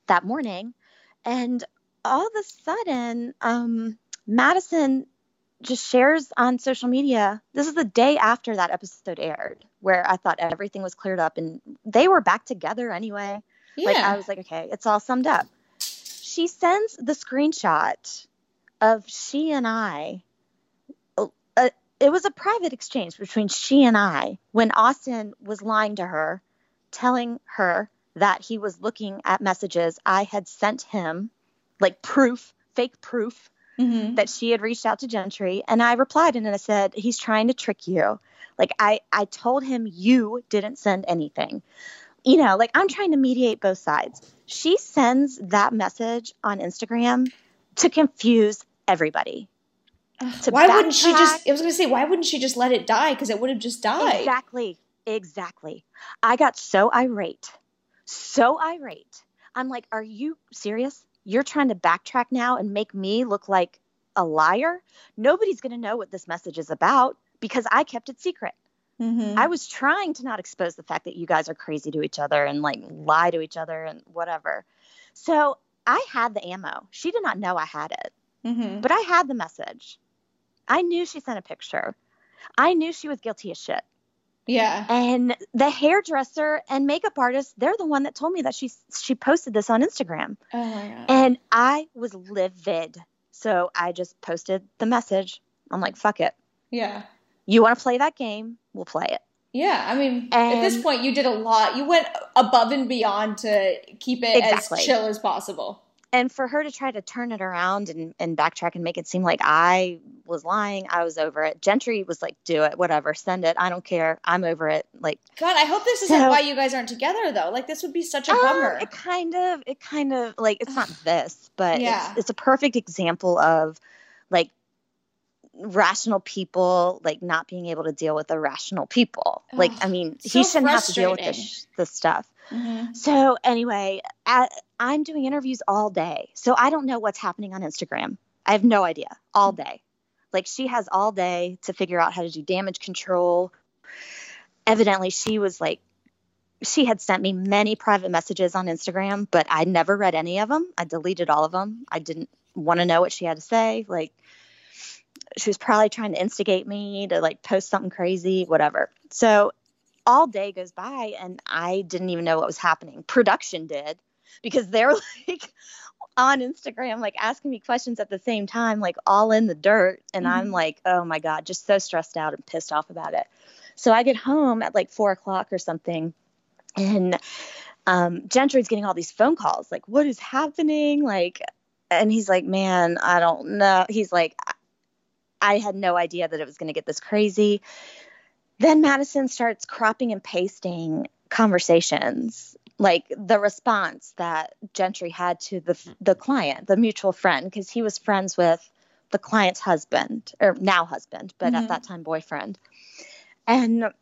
that morning, and all of a sudden, um, Madison just shares on social media. This is the day after that episode aired, where I thought everything was cleared up, and they were back together anyway. Yeah. Like I was like, okay, it's all summed up. she sends the screenshot of she and I. It was a private exchange between she and I when Austin was lying to her, telling her that he was looking at messages I had sent him, like proof, fake proof Mm-hmm. that she had reached out to Gentry. And I replied and I said, he's trying to trick you. Like I, I told him you didn't send anything. You know, like I'm trying to mediate both sides. She sends that message on Instagram to confuse everybody. To why wouldn't she just? I was gonna say, why wouldn't she just let it die? Because it would have just died. Exactly. Exactly. I got so irate. So irate. I'm like, are you serious? You're trying to backtrack now and make me look like a liar? Nobody's going to know what this message is about because I kept it secret. Mm-hmm. I was trying to not expose the fact that you guys are crazy to each other and like lie to each other and whatever. So I had the ammo. She did not know I had it, mm-hmm. but I had the message. I knew she sent a picture. I knew she was guilty as shit. Yeah. And the hairdresser and makeup artist, they're the one that told me that she she posted this on Instagram. Oh my god. And I was livid. So I just posted the message. I'm like, fuck it. Yeah. You want to play that game? We'll play it. Yeah, I mean, at this point, you did a lot. You went above and beyond to keep it Exactly. as chill as possible. And for her to try to turn it around and, and backtrack and make it seem like I was lying, I was over it. Gentry was like, do it, whatever, send it. I don't care. I'm over it. Like, God, I hope this isn't So- why you guys aren't together, though. Like, this would be such a Um, bummer. It kind of, it kind of like it's not this, but Yeah. it's, it's a perfect example of like rational people like not being able to deal with irrational people. Like, I mean, so he shouldn't have to deal with this this stuff. Mhm. So anyway, I, I'm doing interviews all day, so I don't know what's happening on Instagram. I have no idea all day. Like she has all day to figure out how to do damage control. Evidently, she was like, she had sent me many private messages on Instagram, but I never read any of them. I deleted all of them. I didn't want to know what she had to say. Like, she was probably trying to instigate me to like post something crazy, whatever. So all day goes by and I didn't even know what was happening. Production did because they're like on Instagram, like asking me questions at the same time, like all in the dirt. And I'm Mhm. like, oh my God, just so stressed out and pissed off about it. So I get home at like four o'clock or something. And um, Gentry's getting all these phone calls, like, what is happening? Like, and he's like, man, I don't know. He's like, I- had no idea that it was going to get this crazy. Then Madison starts cropping and pasting conversations, like the response that Gentry had to the the client, the mutual friend, because he was friends with the client's husband, or now husband, but Mhm. at that time boyfriend. And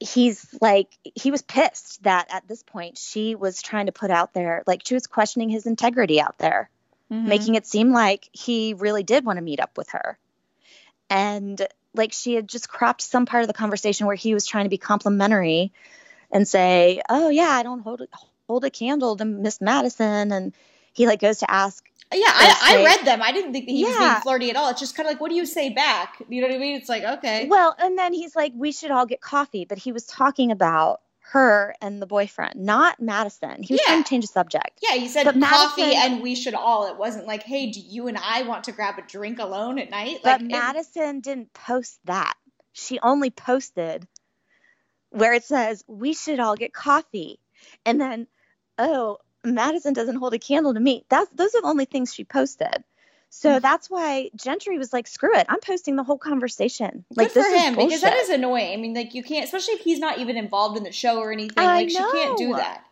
he's like he was pissed that at this point she was trying to put out there like she was questioning his integrity out there Mhm. making it seem like he really did want to meet up with her. And like she had just cropped some part of the conversation where he was trying to be complimentary and say, "Oh yeah, I don't hold a, hold a candle to Miss Madison," and he like goes to ask, Yeah, I, I read them. I didn't think that he was being flirty at all. It's just kind of like, what do you say back? You know what I mean? It's like, okay. well, and then he's like, "We should all get coffee," but he was talking about her and the boyfriend, not Madison. He was Yeah. trying to change the subject. Yeah, he said But coffee Madison- and we should all. It wasn't like, hey, do you and I want to grab a drink alone at night? But Like, it- Madison didn't post that. She only posted where it says, We should all get coffee. And then, oh, Madison doesn't hold a candle to me. That's those are the only things she posted. So Mhm. that's why Gentry was like, screw it. I'm posting the whole conversation. good Like for this is him because that is annoying. I mean, like you can't, especially if he's not even involved in the show or anything. I Like she can't do know. that.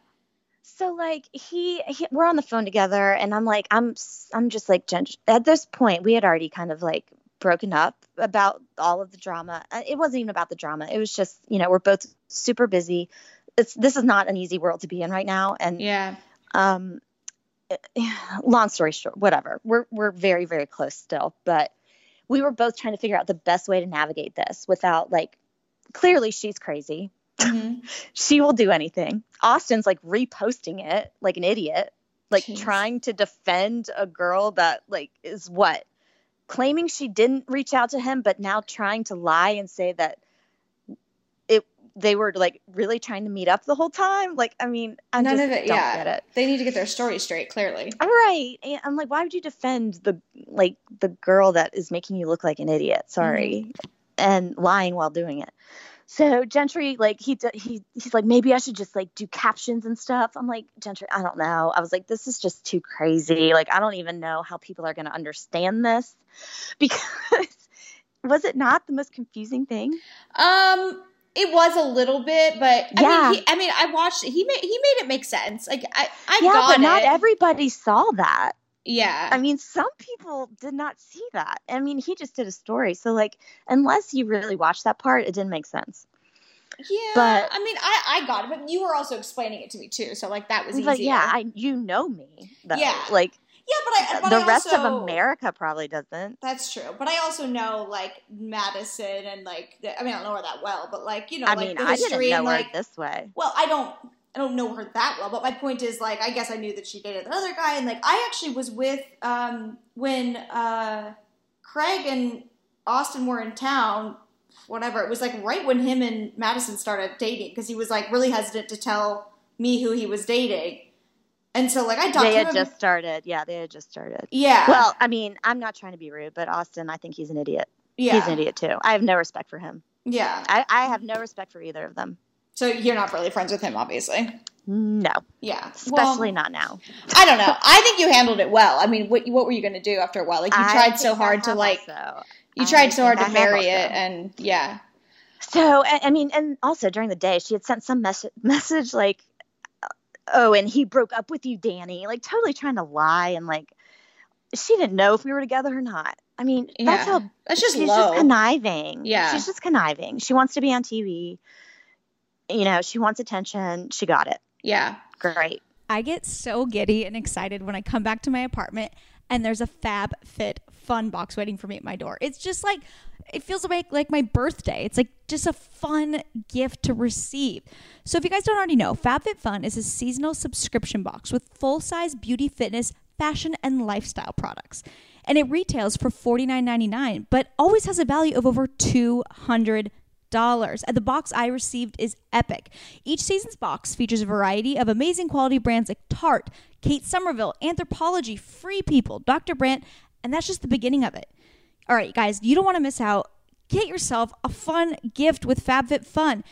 so like he, he we're on the phone together and i'm like i'm I'm just like Gent- at this point we had already kind of like broken up about all of the drama Uh, it wasn't even about the drama it was just you know we're both super busy it's this is not an easy world to be in right now and Yeah. um long story short whatever we're we're very very close still but we were both trying to figure out the best way to navigate this without like clearly she's crazy Mhm. she will do anything. Austin's like reposting it like an idiot, like Jeez. trying to defend a girl that like is what claiming she didn't reach out to him, but now trying to lie and say that they were like really trying to meet up the whole time. Like, I mean, I None just of it. don't yeah, get it. they need to get their story straight. Clearly, Right. And I'm like, why would you defend the like the girl that is making you look like an idiot? Sorry. And lying while doing it. So Gentry, like he he he's like, maybe I should just like do captions and stuff. I'm like, Gentry, I don't know. I was like, this is just too crazy. Like, I don't even know how people are going to understand this because was it not the most confusing thing? um, it was a little bit, but I Yeah. mean, he, I mean, I watched. He made he made it make sense. Like I, I yeah, got but not everybody saw that. yeah, I mean, some people did not see that. I mean, he just did a story. So, like, unless you really watched that part, it didn't make sense. yeah. but- I mean, I, I got it, but you were also explaining it to me too. So like that was easier. But yeah, I, you know me. Though. Yeah, Like, yeah, but I but the I rest also, of America probably doesn't. That's true, but I also know like Madison and like the, I mean I don't know her that well, but like you know I like mean, the I didn't know and her this way. well I don't I don't know her that well, but my point is like I guess I knew that she dated the other guy, and like I actually was with um when uh Craig and Austin were in town. Whatever it was like right when him and Madison started dating because he was like really hesitant to tell me who he was dating, and so like I talked They had just started. Yeah, they had just started. yeah, Well, I mean, I'm not trying to be rude, but Austin, I think he's an idiot. yeah, He's an idiot too. I have no respect for him. yeah. I, I have no respect for either of them. So you're not really friends with him, obviously. No, Yeah, especially Well, not now. I don't know. I think you handled it well. I mean, what what were you going to do after a while? Like you I tried so hard to like also. you I tried so hard to bury it, and yeah, So I, I mean, and also during the day, she had sent some mes- message like, "Oh, and he broke up with you, Danni." Like totally trying to lie and like she didn't know if we were together or not. I mean, that's Yeah. how that's just she's low. just conniving. Yeah. she's just conniving. She wants to be on TV. You know, she wants attention. She got it. yeah, Great. I get so giddy and excited when I come back to my apartment and there's a Fab Fit fun box waiting for me at my door. It's just like it feels like like my birthday. It's like just a fun gift to receive. So if you guys don't already know, FabFitFun is a seasonal subscription box with full-size beauty, fitness, fashion, and lifestyle products. And it retails for $49.99, but always has a value of over 200 dollars. And the box I received is epic. Each season's box features a variety of amazing quality brands like Tarte, Kate Somerville, Anthropologie, Free People, Dr. Brandt, and that's just the beginning of it. All right, guys, you don't want to miss out. Get yourself a fun gift with FabFitFun.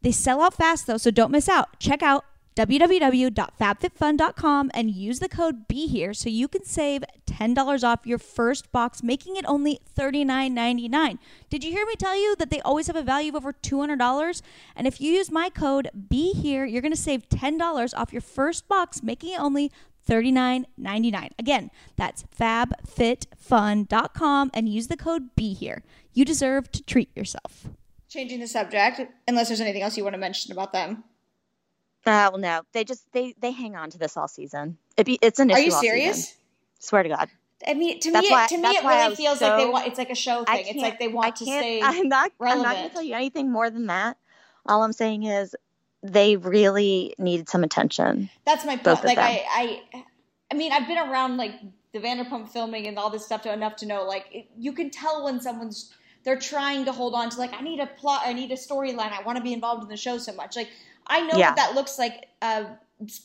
They sell out fast though, so don't miss out. Check out www.fabfitfun.com and use the code Be Here so you can save $10 off your first box, making it only $39.99. Did you hear me tell you that they always have a value of over $200? And if you use my code Be Here, you're going to save $10 off your first box, making it only $39.99. Again, that's fabfitfun.com and use the code Be Here. You deserve to treat yourself. changing the subject. Unless there's anything else you want to mention about them. Uh, well, no, they just they they hang on to this all season. It be, it's an issue. Are you all serious? season. Swear to God. I mean, to That's me, why- to me, it really was feels like they want. It's like a show thing. It's like they want I to can't- stay. I'm not. I'm not going to tell you anything more than that. All I'm saying is they really needed some attention. That's my point. Like. I, I, I mean, I've been around like the Vanderpump filming and all this stuff to enough to know like it, you can tell when someone's they're trying to hold on to like I need a plot, I need a storyline, I want to be involved in the show so much. Like I know Yeah. what that looks like, uh,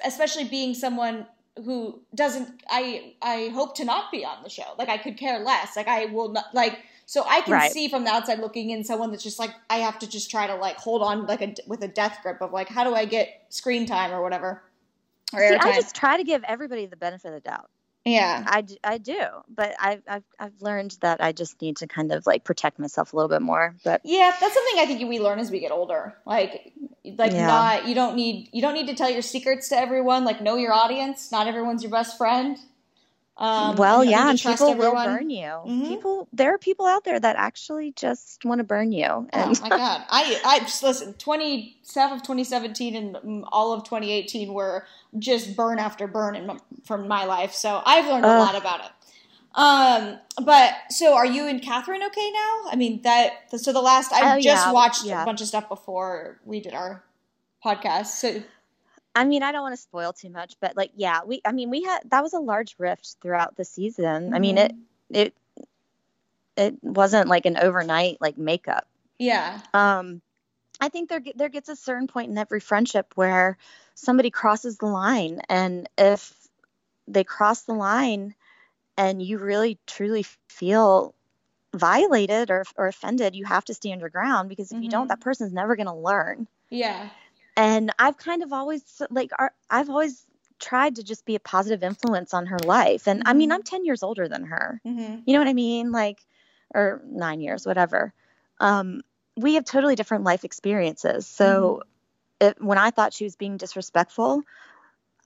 especially being someone who doesn't. I I hope to not be on the show. Like I could care less. Like I will not like. So I can Right. see from the outside looking in someone that's just like I have to just try to like hold on like a with a death grip of like how do I get screen time or whatever or See. I just try to give everybody the benefit of the doubt. Yeah. I, I do, but I've, I've I've learned that I just need to kind of like protect myself a little bit more. But Yeah, that's something I think we learn as we get older. Like like Yeah. not you don't need you don't need to tell your secrets to everyone. Like know your audience. Not everyone's your best friend. Um well, and yeah, and trust people everyone. will burn you. Mhm. People, there are people out there that actually just want to burn you. Oh And my god! I I just listen. Twenty half of 2017 and all of 2018 were just burn after burn in, from my life. So I've learned a lot about it. Um, but so are you and Kathryn okay now? I mean that. So the last I Oh, just yeah, watched yeah. a bunch of stuff before we did our podcast. So I mean, I don't want to spoil too much, but like, yeah, we. I mean, we had that was a large rift throughout the season. I mean, it Mm-hmm. it it wasn't like an overnight like makeup. yeah, Um, I think there there gets a certain point in every friendship where somebody crosses the line, and if they cross the line, and you really truly feel violated or or offended, you have to stand your ground because if you don't, Mhm. that person's never going to learn. Yeah. And I've kind of always like I've always tried to just be a positive influence on her life. And I mean, Mhm. I'm 10 years older than her. Mm-hmm. You know what I mean? Like, or nine years, whatever. Um, we have totally different life experiences. So it, when I thought she was being disrespectful,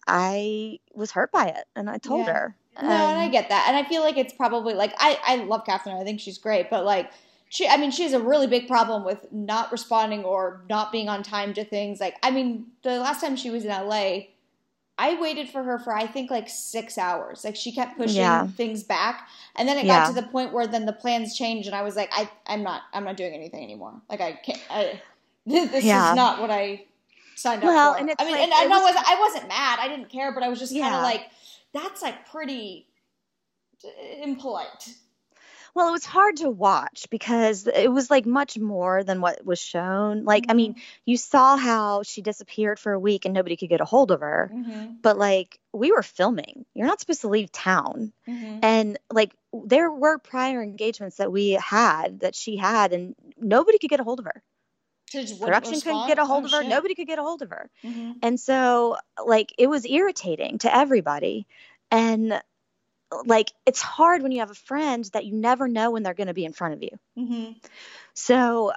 I was hurt by it and I told Yeah. her. No, and I get that, and I feel like it's probably like I I love Kathryn. I think she's great, but like she, I mean, she has a really big problem with not responding or not being on time to things. Like, I mean, the last time she was in LA, I waited for her for I think like six hours. Like she kept pushing Yeah. things back, and then it Yeah. got to the point where then the plans changed, and I was like, I I'm not I'm not doing anything anymore. Like I can't. I, this Yeah. is not what I signed up Well, for. and it's I mean, like- and I know was- I wasn't mad. I didn't care, but I was just kind of like, that's like pretty impolite. Well, it was hard to watch because it was like much more than what was shown. Like, I mean, you saw how she disappeared for a week and nobody could get a hold of her. Mm-hmm. But like, we were filming. You're not supposed to leave town. Mm-hmm. And like, there were prior engagements that we had that she had, and nobody could get a hold of her. Production couldn't get a hold of her. Nobody could get a hold of her. Mm-hmm. And so, like, it was irritating to everybody. And like, it's hard when you have a friend that you never know when they're going to be in front of you. Mm-hmm. So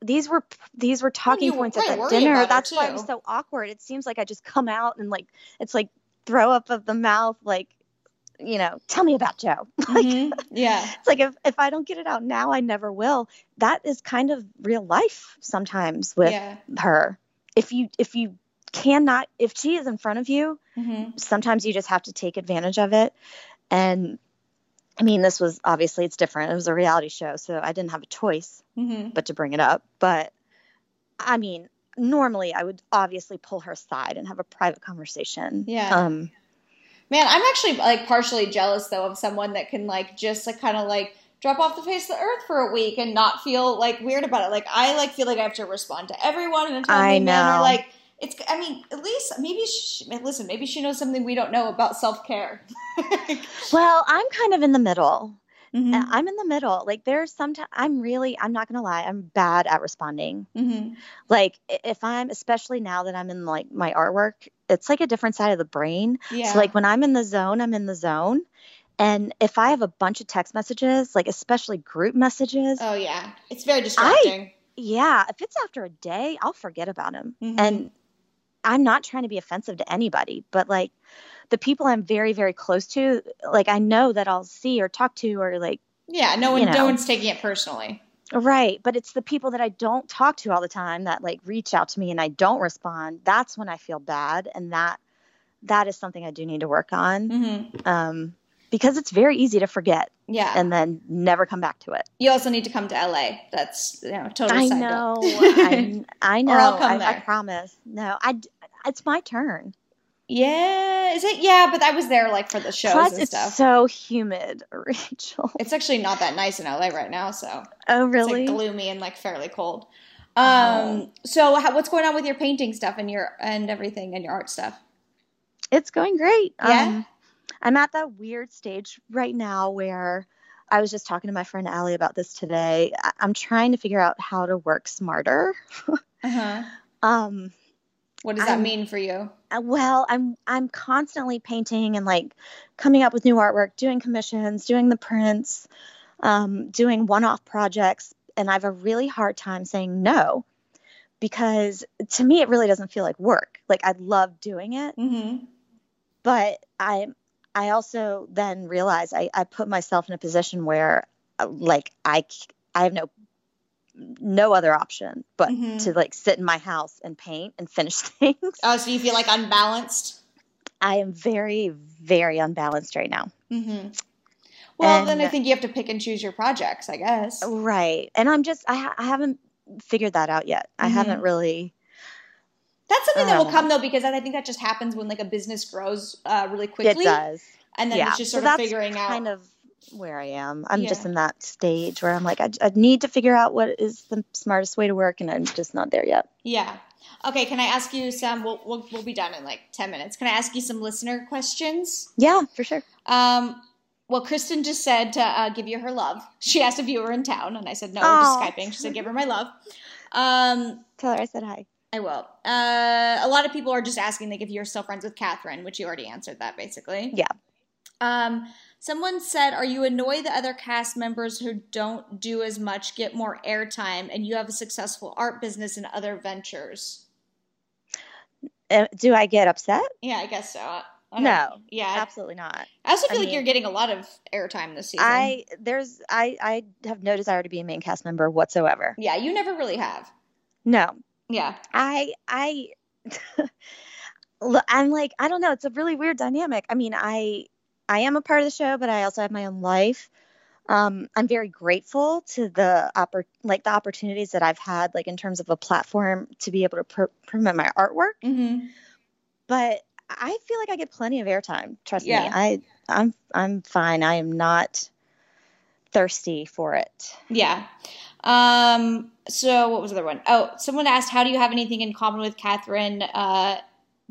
these were these were talking points at that dinner. That's why it was so awkward. It seems like I just come out and like it's like throw up of the mouth, like you know, tell me about Joe. like Mm-hmm. Yeah. it's like if if I don't get it out now, I never will. That is kind of real life sometimes with Yeah. her. If you if you cannot if she is in front of you, Mm-hmm. sometimes you just have to take advantage of it. And I mean, this was obviously it's different. It was a reality show, so I didn't have a choice Mm-hmm. but to bring it up. But I mean, normally I would obviously pull her aside and have a private conversation. Yeah. Um, Man, I'm actually like partially jealous though of someone that can like just like kind of like drop off the face of the earth for a week and not feel like weird about it. Like I like feel like I have to respond to everyone and I know. Like it's. I mean, at least maybe she, listen. Maybe she knows something we don't know about self care. well, I'm kind of in the middle. mm-hmm. I'm in the middle. Like there's sometimes I'm really I'm not gonna lie, I'm bad at responding. Mm-hmm. Like if I'm especially now that I'm in like my artwork, it's like a different side of the brain. Yeah. So like when I'm in the zone, I'm in the zone. And if I have a bunch of text messages, like especially group messages, oh yeah, it's very distracting. yeah, if it's after a day, I'll forget about them. Mhm. And I'm not trying to be offensive to anybody, but like the people I'm very, very close to, like I know that I'll see or talk to or like, yeah, no one, you no one's taking it personally. right. But it's the people that I don't talk to all the time that like reach out to me and I don't respond. That's when I feel bad. And that, that is something I do need to work on. Mm-hmm. Um, because it's very easy to forget Yeah, and then never come back to it. you also need to come to LA. That's you know totally. I know. I, I know. I, I promise. No, I. it's my turn. Yeah, is it? Yeah, but I was there like for the shows Plus, and it's stuff. so humid, Rachael. It's actually not that nice in LA right now, so Oh, really? it's like gloomy and like fairly cold. Um, Oh. so how, what's going on with your painting stuff and your and everything and your art stuff? It's going great. Yeah? Um, I'm at that weird stage right now where I was just talking to my friend Allie about this today. I- I'm trying to figure out how to work smarter. Uh huh. Um, What does that I'm- mean for you? uh, well, I'm I'm constantly painting and like coming up with new artwork, doing commissions, doing the prints, um, doing one-off projects, and I have a really hard time saying no because to me it really doesn't feel like work. Like I love doing it, Mm-hmm. but I I also then realize I, I put myself in a position where uh, like I have no no other option but Mhm. to like sit in my house and paint and finish things. Oh, so you feel like unbalanced? I am very very unbalanced right now. Mm-hmm. Well, then I think you have to pick and choose your projects, I guess. Right. And I'm just I, ha- I haven't figured that out yet. I Mhm. haven't really That's something that will Um, come though, because I think that just happens when like a business grows uh, really quickly, it does. and then yeah. it's just So sort of figuring out. kind of where I am. I'm just in that stage where I'm like, I, I need to figure out what is the smartest way to work, and I'm just not there yet. Yeah. Okay, can I ask you some? We'll, we'll, we'll be done in like 10 minutes. Can I ask you some listener questions? Yeah, for sure. Um, well, Kristen just said to uh, give you her love. She asked if you were in town, and I said, no, Aw. just Skyping. She said, give her my love. Um, Tell her I said hi. I will. Uh, a lot of people are just asking like if you're still friends with Kathryn, which you already answered that basically. Yeah. Um, someone said, "Are you annoyed that other cast members who don't do as much get more airtime, and you have a successful art business and other ventures?" Uh, do I get upset? Yeah, I guess so. I No, Yeah. absolutely not. I also feel I like mean- you're getting a lot of airtime this season. I there's I I have no desire to be a main cast member whatsoever. yeah, you never really have. No, Yeah. I I I'm like I don't know. It's a really weird dynamic. I mean, I I am a part of the show, but I also have my own life. Um, I'm very grateful to the oppor- like the opportunities that I've had, like in terms of a platform to be able to pr- promote my artwork. Mm-hmm. But I feel like I get plenty of airtime. Trust Yeah. me, I I'm I'm fine. I am not thirsty for it. Yeah. Um, so what was the other one? Oh, someone asked, how do you have anything in common with Kathryn uh,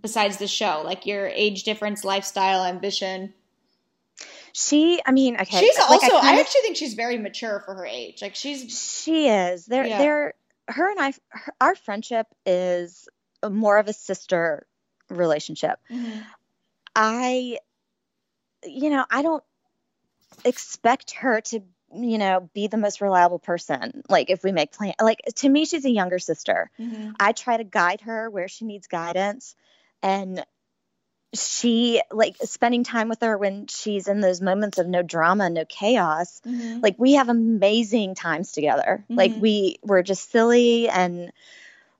besides the show? Like your age difference, lifestyle, ambition? She, I mean, okay, she's like, also, I, kinda- actually think she's very mature for her age. Like she's, She is. They're Yeah. they're her and I her, our friendship is more of a sister relationship. I you know, I don't expect her to you know be the most reliable person like if we make plan like to me she's a younger sister Mhm. i try to guide her where she needs guidance and she like spending time with her when she's in those moments of no drama no chaos Mhm. like we have amazing times together like Mhm. we we're just silly and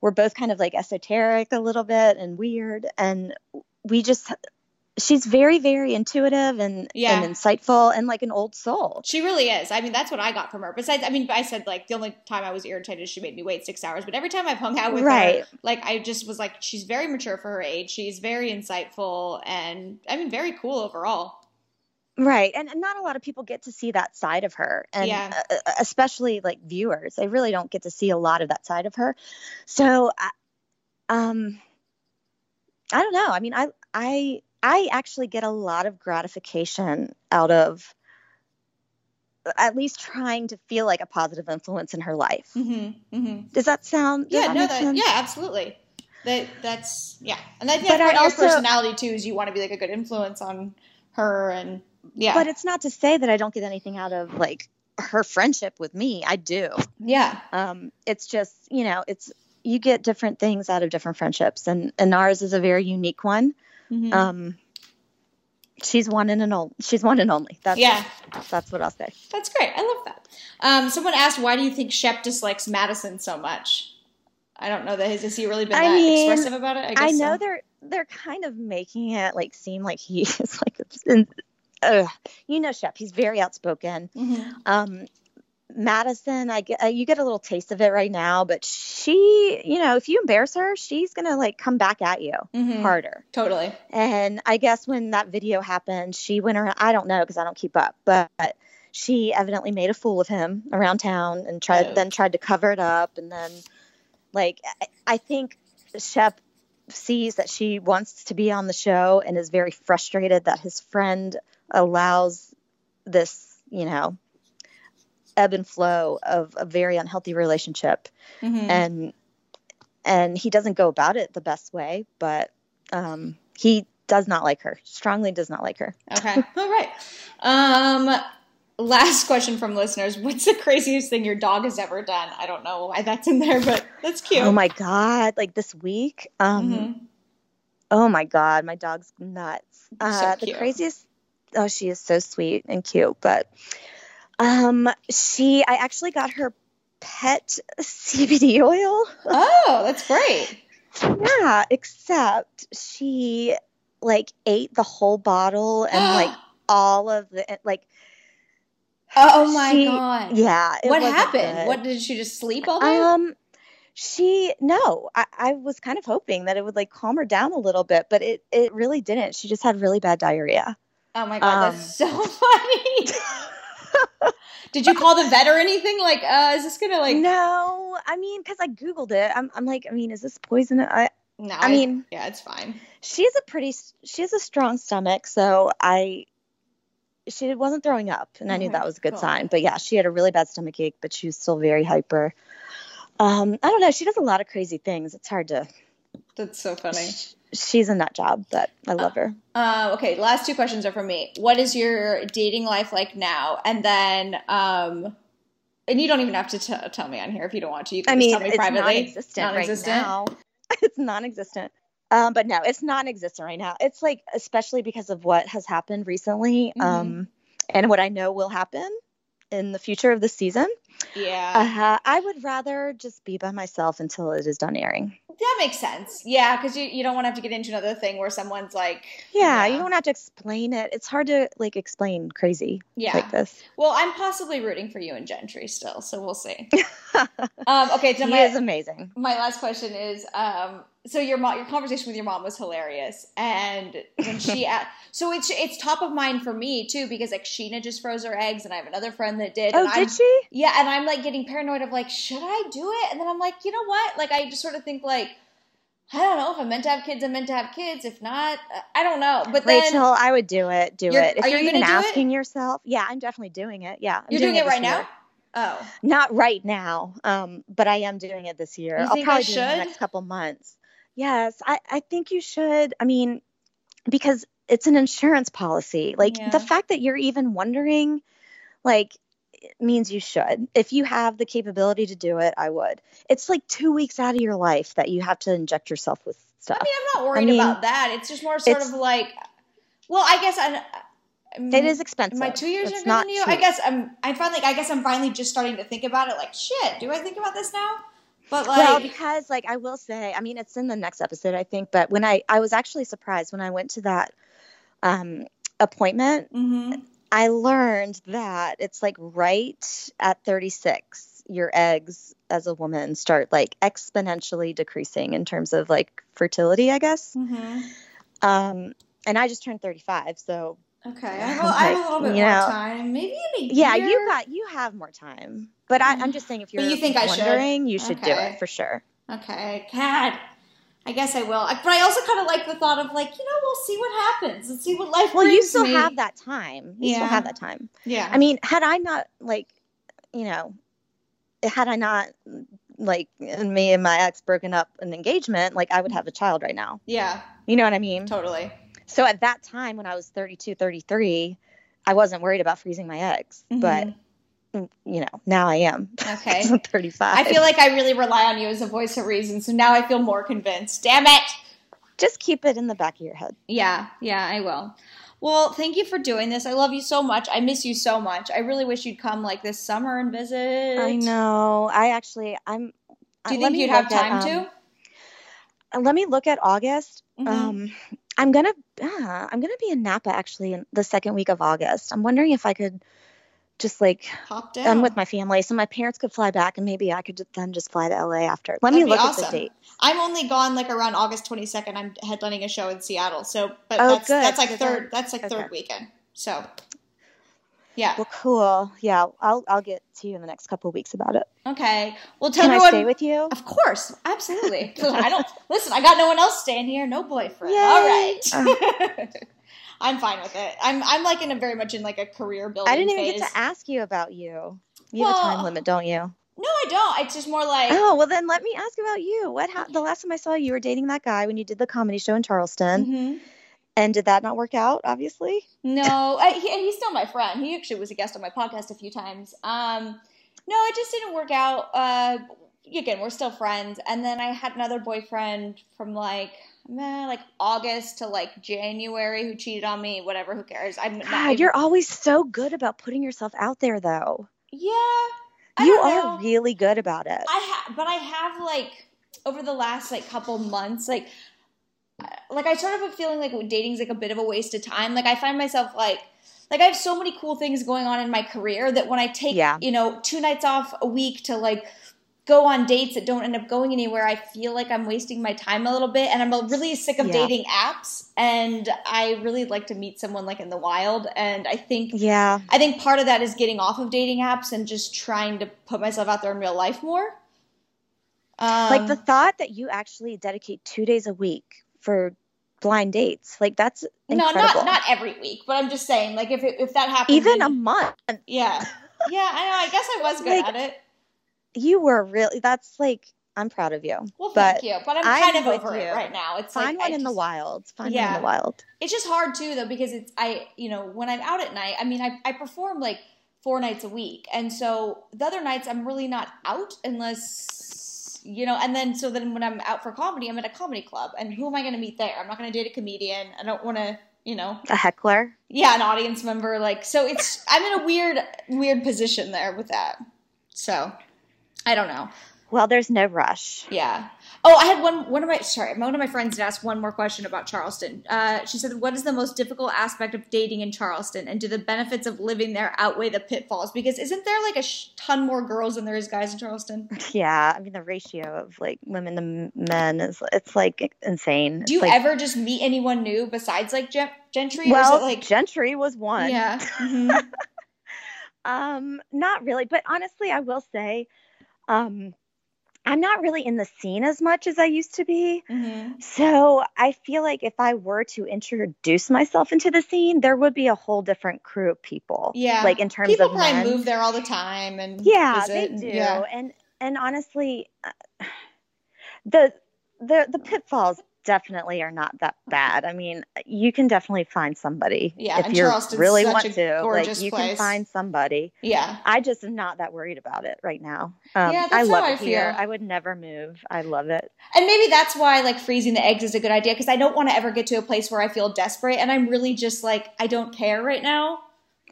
we're both kind of like esoteric a little bit and weird and we just she's very very intuitive and Yeah. and insightful and like an old soul She really is. I mean, that's what I got from her. Besides, I mean, I said like the only time I was irritated, she made me wait six hours. But every time I've hung out with her, like I just was like, she's very mature for her age. She's very insightful, and I mean, very cool overall. right and, and not a lot of people get to see that side of her and Yeah. uh, uh, especially like viewers they really don't get to see a lot of that side of her so I, um i don't know i mean i i i actually get a lot of gratification out of at least trying to feel like a positive influence in her life Mm-hmm. Mm-hmm. does that sound does Yeah, that no, that sense? yeah, absolutely. That that's yeah, and I think But that's part I of also- your personality too. Is you want to be like a good influence on her, and yeah, but it's not to say that i don't get anything out of like her friendship with me i do yeah, um, it's just you know it's you get different things out of different friendships and and ours is a very unique one Mhm. um she's one and an only she's one and only that's yeah. that's what i'll say That's great. I love that. Um, someone asked, why do you think Shep dislikes Madison so much? I don't know that has, has he really been I that mean, expressive about it? I, guess i know so. they're they're kind of making it like seem like he is like in, uh, you know shep he's very outspoken Mhm. um Madison, I get uh, you get a little taste of it right now, but she, you know, if you embarrass her, she's gonna like come back at you Mhm. harder. Totally. And I guess when that video happened, she went around. I don't know because I don't keep up, but she evidently made a fool of him around town and tried Oh. then tried to cover it up. And then, like, I, I think Shep sees that she wants to be on the show and is very frustrated that his friend allows this, you know, ebb and flow of a very unhealthy relationship Mhm. and and he doesn't go about it the best way but um he does not like her strongly does not like her Okay. All right. Um, last question from listeners: What's the craziest thing your dog has ever done? I don't know why that's in there, but that's cute. oh my god like this week um Mhm. oh my god my dog's nuts uh the cute. craziest oh she is so sweet and cute but um she i actually got her pet cbd oil Oh, that's great. yeah except she like ate the whole bottle and like all of the like oh my she- god. yeah What happened? good. What did she just sleep all day? Um, she no, I, I was kind of hoping that it would like calm her down a little bit, but it it really didn't. She just had really bad diarrhea. Oh my god, Um, that's so funny. Did you call the vet or anything? Like, uh, is this gonna like? no, I mean, because I googled it. I'm, I'm like, I mean, is this poison? I, No, I mean- yeah, it's fine. she has a pretty, she has a strong stomach, so I, she wasn't throwing up, and I knew that was a good cool. sign. But yeah, she had a really bad stomach ache, but she was still very hyper. Um, I don't know. She does a lot of crazy things. It's hard to. That's so funny. She's a nut job, but I love her. Uh, okay, last two questions are from me. What is your dating life like now? And then, um, and you don't even have to t- tell me on here if you don't want to. You can I just mean, tell me it's privately. non-existent, Non-existent? right now. it's non-existent. Um, but no, it's non-existent right now. It's like, especially because of what has happened recently, Mhm. um, and what I know will happen in the future of the season. Yeah, Uh, I would rather just be by myself until it is done airing. that makes sense. Yeah, because you, you don't want to have to get into another thing where someone's like, Yeah, you don't have to explain it. It's hard to like explain crazy Yeah. like this. Well, I'm possibly rooting for you and Gentry still, so we'll see. um, okay, so he my is amazing. my last question is um, so your mom your conversation with your mom was hilarious and when she a so it's it's top of mind for me too because like Scheana just froze her eggs and i have another friend that did Oh, and I'm, did she? yeah and i'm like getting paranoid of like should i do it and then i'm like you know what like i just sort of think like i don't know if i'm meant to have kids i'm meant to have kids if not uh, i don't know but then Rachael, I would do it. Do it. If are you're you even gonna it? asking yourself, yeah, I'm definitely doing it. Yeah, I'm you're doing, it right year. now oh Not right now, um, but I am doing it this year. You I'll probably do it in the next couple months. Yes, I, I think you should. I mean, because it's an insurance policy. Like Yeah. the fact that you're even wondering, like, means you should. If you have the capability to do it, I would. It's like two weeks out of your life that you have to inject yourself with stuff. i mean i'm not worried mean, about that it's just more sort of like well i guess i it is expensive. My two years It's not you? I guess I'm. I finally. I guess I'm finally just starting to think about it. Like, shit. Do I think about this now? But like, well, because like I will say, I mean, it's in the next episode, I think. But when I I was actually surprised when I went to that um, appointment, Mhm. I learned that it's like right at 36, your eggs as a woman start like exponentially decreasing in terms of like fertility, I guess. Mhm. Um, and I just turned 35, so Okay. I have, a- I have a little bit You more know, time. Maybe in a yeah, year. you got you have more time. But I, I'm just saying, if you're you think I should? wondering, you should do it for sure. Okay, God. I guess I will. But I also kind of like the thought of like, you know, we'll see what happens. Let's see what life brings. Well, you still me. have that time. You still have that time. Yeah. I mean, had I not like, you know, had I not like me and my ex broken up an engagement, like I would have a child right now. yeah. You know what I mean? Totally. So at that time when I was 32, 33, I wasn't worried about freezing my eggs, but mm, you know, now I am. Mm-hmm. Okay. I'm 35. I feel like I really rely on you as a voice of reason, so now I feel more convinced. Damn it. just keep it in the back of your head. Yeah, yeah, I will. Well, thank you for doing this. I love you so much. I miss you so much. I really wish you'd come like this summer and visit. I know. I actually I'm Do you think you'd have look at, time um, to? let me look at August. Mhm. Um, I'm gonna uh, I'm gonna be in Napa actually in the second week of August. I'm wondering if I could just like Pop down. I'm with my family, so my parents could fly back, and maybe I could then just fly to LA after. Let That'd me look awesome. at the date. I'm only gone like around August 22nd. I'm headlining a show in Seattle. So, but Oh, that's good. that's like third. That's like okay. third weekend. So, yeah. Well, cool. Yeah, I'll I'll get to you in the next couple of weeks about it. Okay. Well, tell Can I stay with you? Of course, absolutely. I don't listen. I got no one else staying here. No boyfriend. Yay. All right. I'm fine with it. I'm I'm like in a very much in like a career building. I didn't even phase. get to ask you about you. You have a time limit, don't you? No, I don't. It's just more like Oh well, then let me ask about you. What ha- the last time I saw you, you were dating that guy when you did the comedy show in Charleston, Mhm. and did that not work out? Obviously. No, I, he, and he's still my friend. He actually was a guest on my podcast a few times. Um, no, it just didn't work out. Uh, again, we're still friends. And then I had another boyfriend from like meh, like August to like January who cheated on me. Whatever, who cares? I'm not. God, you're always so good about putting yourself out there, though. yeah. I you are know. really good about it. I ha- but I have like over the last like couple months, like like I sort of have a feeling like dating's like a bit of a waste of time. Like I find myself like like I have so many cool things going on in my career that when I take Yeah. you know two nights off a week to like go on dates that don't end up going anywhere, I feel like I'm wasting my time a little bit. And I'm really sick of Yeah. dating apps. And I really like to meet someone like in the wild. And I think Yeah. I think part of that is getting off of dating apps and just trying to put myself out there in real life more. Um, like the thought that you actually dedicate two days a week for blind dates, like that's no, not not every week, but I'm just saying, like if it, if that happens, Even a month. yeah, yeah, I know. I guess I was good Like, at it. You were really. That's like I'm proud of you. Well, but thank you, but I'm I'm kind of with over it right now. It's find like one I in the wild. Find one in the wild. It's just hard too, though, because it's I, you know, when I'm out at night. I mean, I I perform like four nights a week, and so the other nights I'm really not out unless you know. And then so then when I'm out for comedy, I'm at a comedy club, and who am I going to meet there? I'm not going to date a comedian. I don't want to, you know. A heckler. yeah, an audience member. Like, so it's I'm in a weird, weird position there with that. So, I don't know. Well, there's no rush. Yeah. Oh, I had one. One of my sorry, one of my friends asked one more question about Charleston. Uh, she said, "What is the most difficult aspect of dating in Charleston, and do the benefits of living there outweigh the pitfalls? Because isn't there like a sh- ton more girls than there is guys in Charleston? Yeah, I mean the ratio of like women to men is it's like insane. Do you like, ever just meet anyone new besides like gen- Gentry? Well, is it like Gentry was one. yeah, mhm. Um, not really, but honestly, I will say, um, I'm not really in the scene as much as I used to be. Mhm. So I feel like if I were to introduce myself into the scene, there would be a whole different crew of people. yeah. Like in terms people of probably men. move there all the time and Yeah, visit they do. Yeah. And and honestly, uh, the the the pitfalls definitely are not that bad. I mean, you can definitely find somebody Yeah, if you really want to. Like you place. can find somebody. yeah. I just am not that worried about it right now. Um, Yeah, that's I how love I it here. I would never move. I love it. And maybe that's why like freezing the eggs is a good idea because I don't want to ever get to a place where I feel desperate and I'm really just like I don't care right now.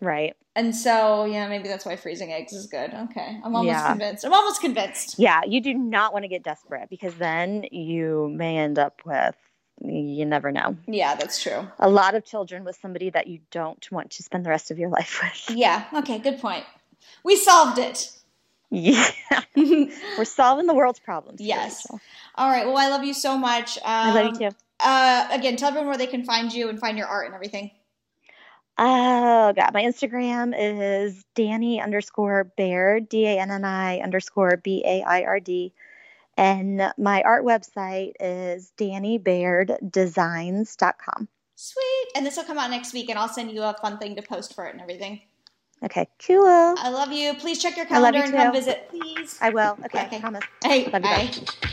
Right. And so yeah, maybe that's why freezing eggs is good. Okay, I'm almost Yeah. convinced. I'm almost convinced. Yeah, you do not want to get desperate because then you may end up with you never know. Yeah, that's true. A lot of children with somebody that you don't want to spend the rest of your life with. Yeah. Okay. Good point. We solved it. Yeah. We're solving the world's problems. Yes. Rachael. All right. Well, I love you so much. Um, I love you too. Uh, again, tell everyone where they can find you and find your art and everything. Oh god, my Instagram is Danni underscore Baird, D A N N I underscore B A I R D. And my art website is DanniBairdDesigns.com. Sweet. And this will come out next week, and I'll send you a fun thing to post for it and everything. Okay, cool. I love you. Please check your calendar you and come visit, please. I will. Okay, Okay. promise. Hey, Love you, bye. bye.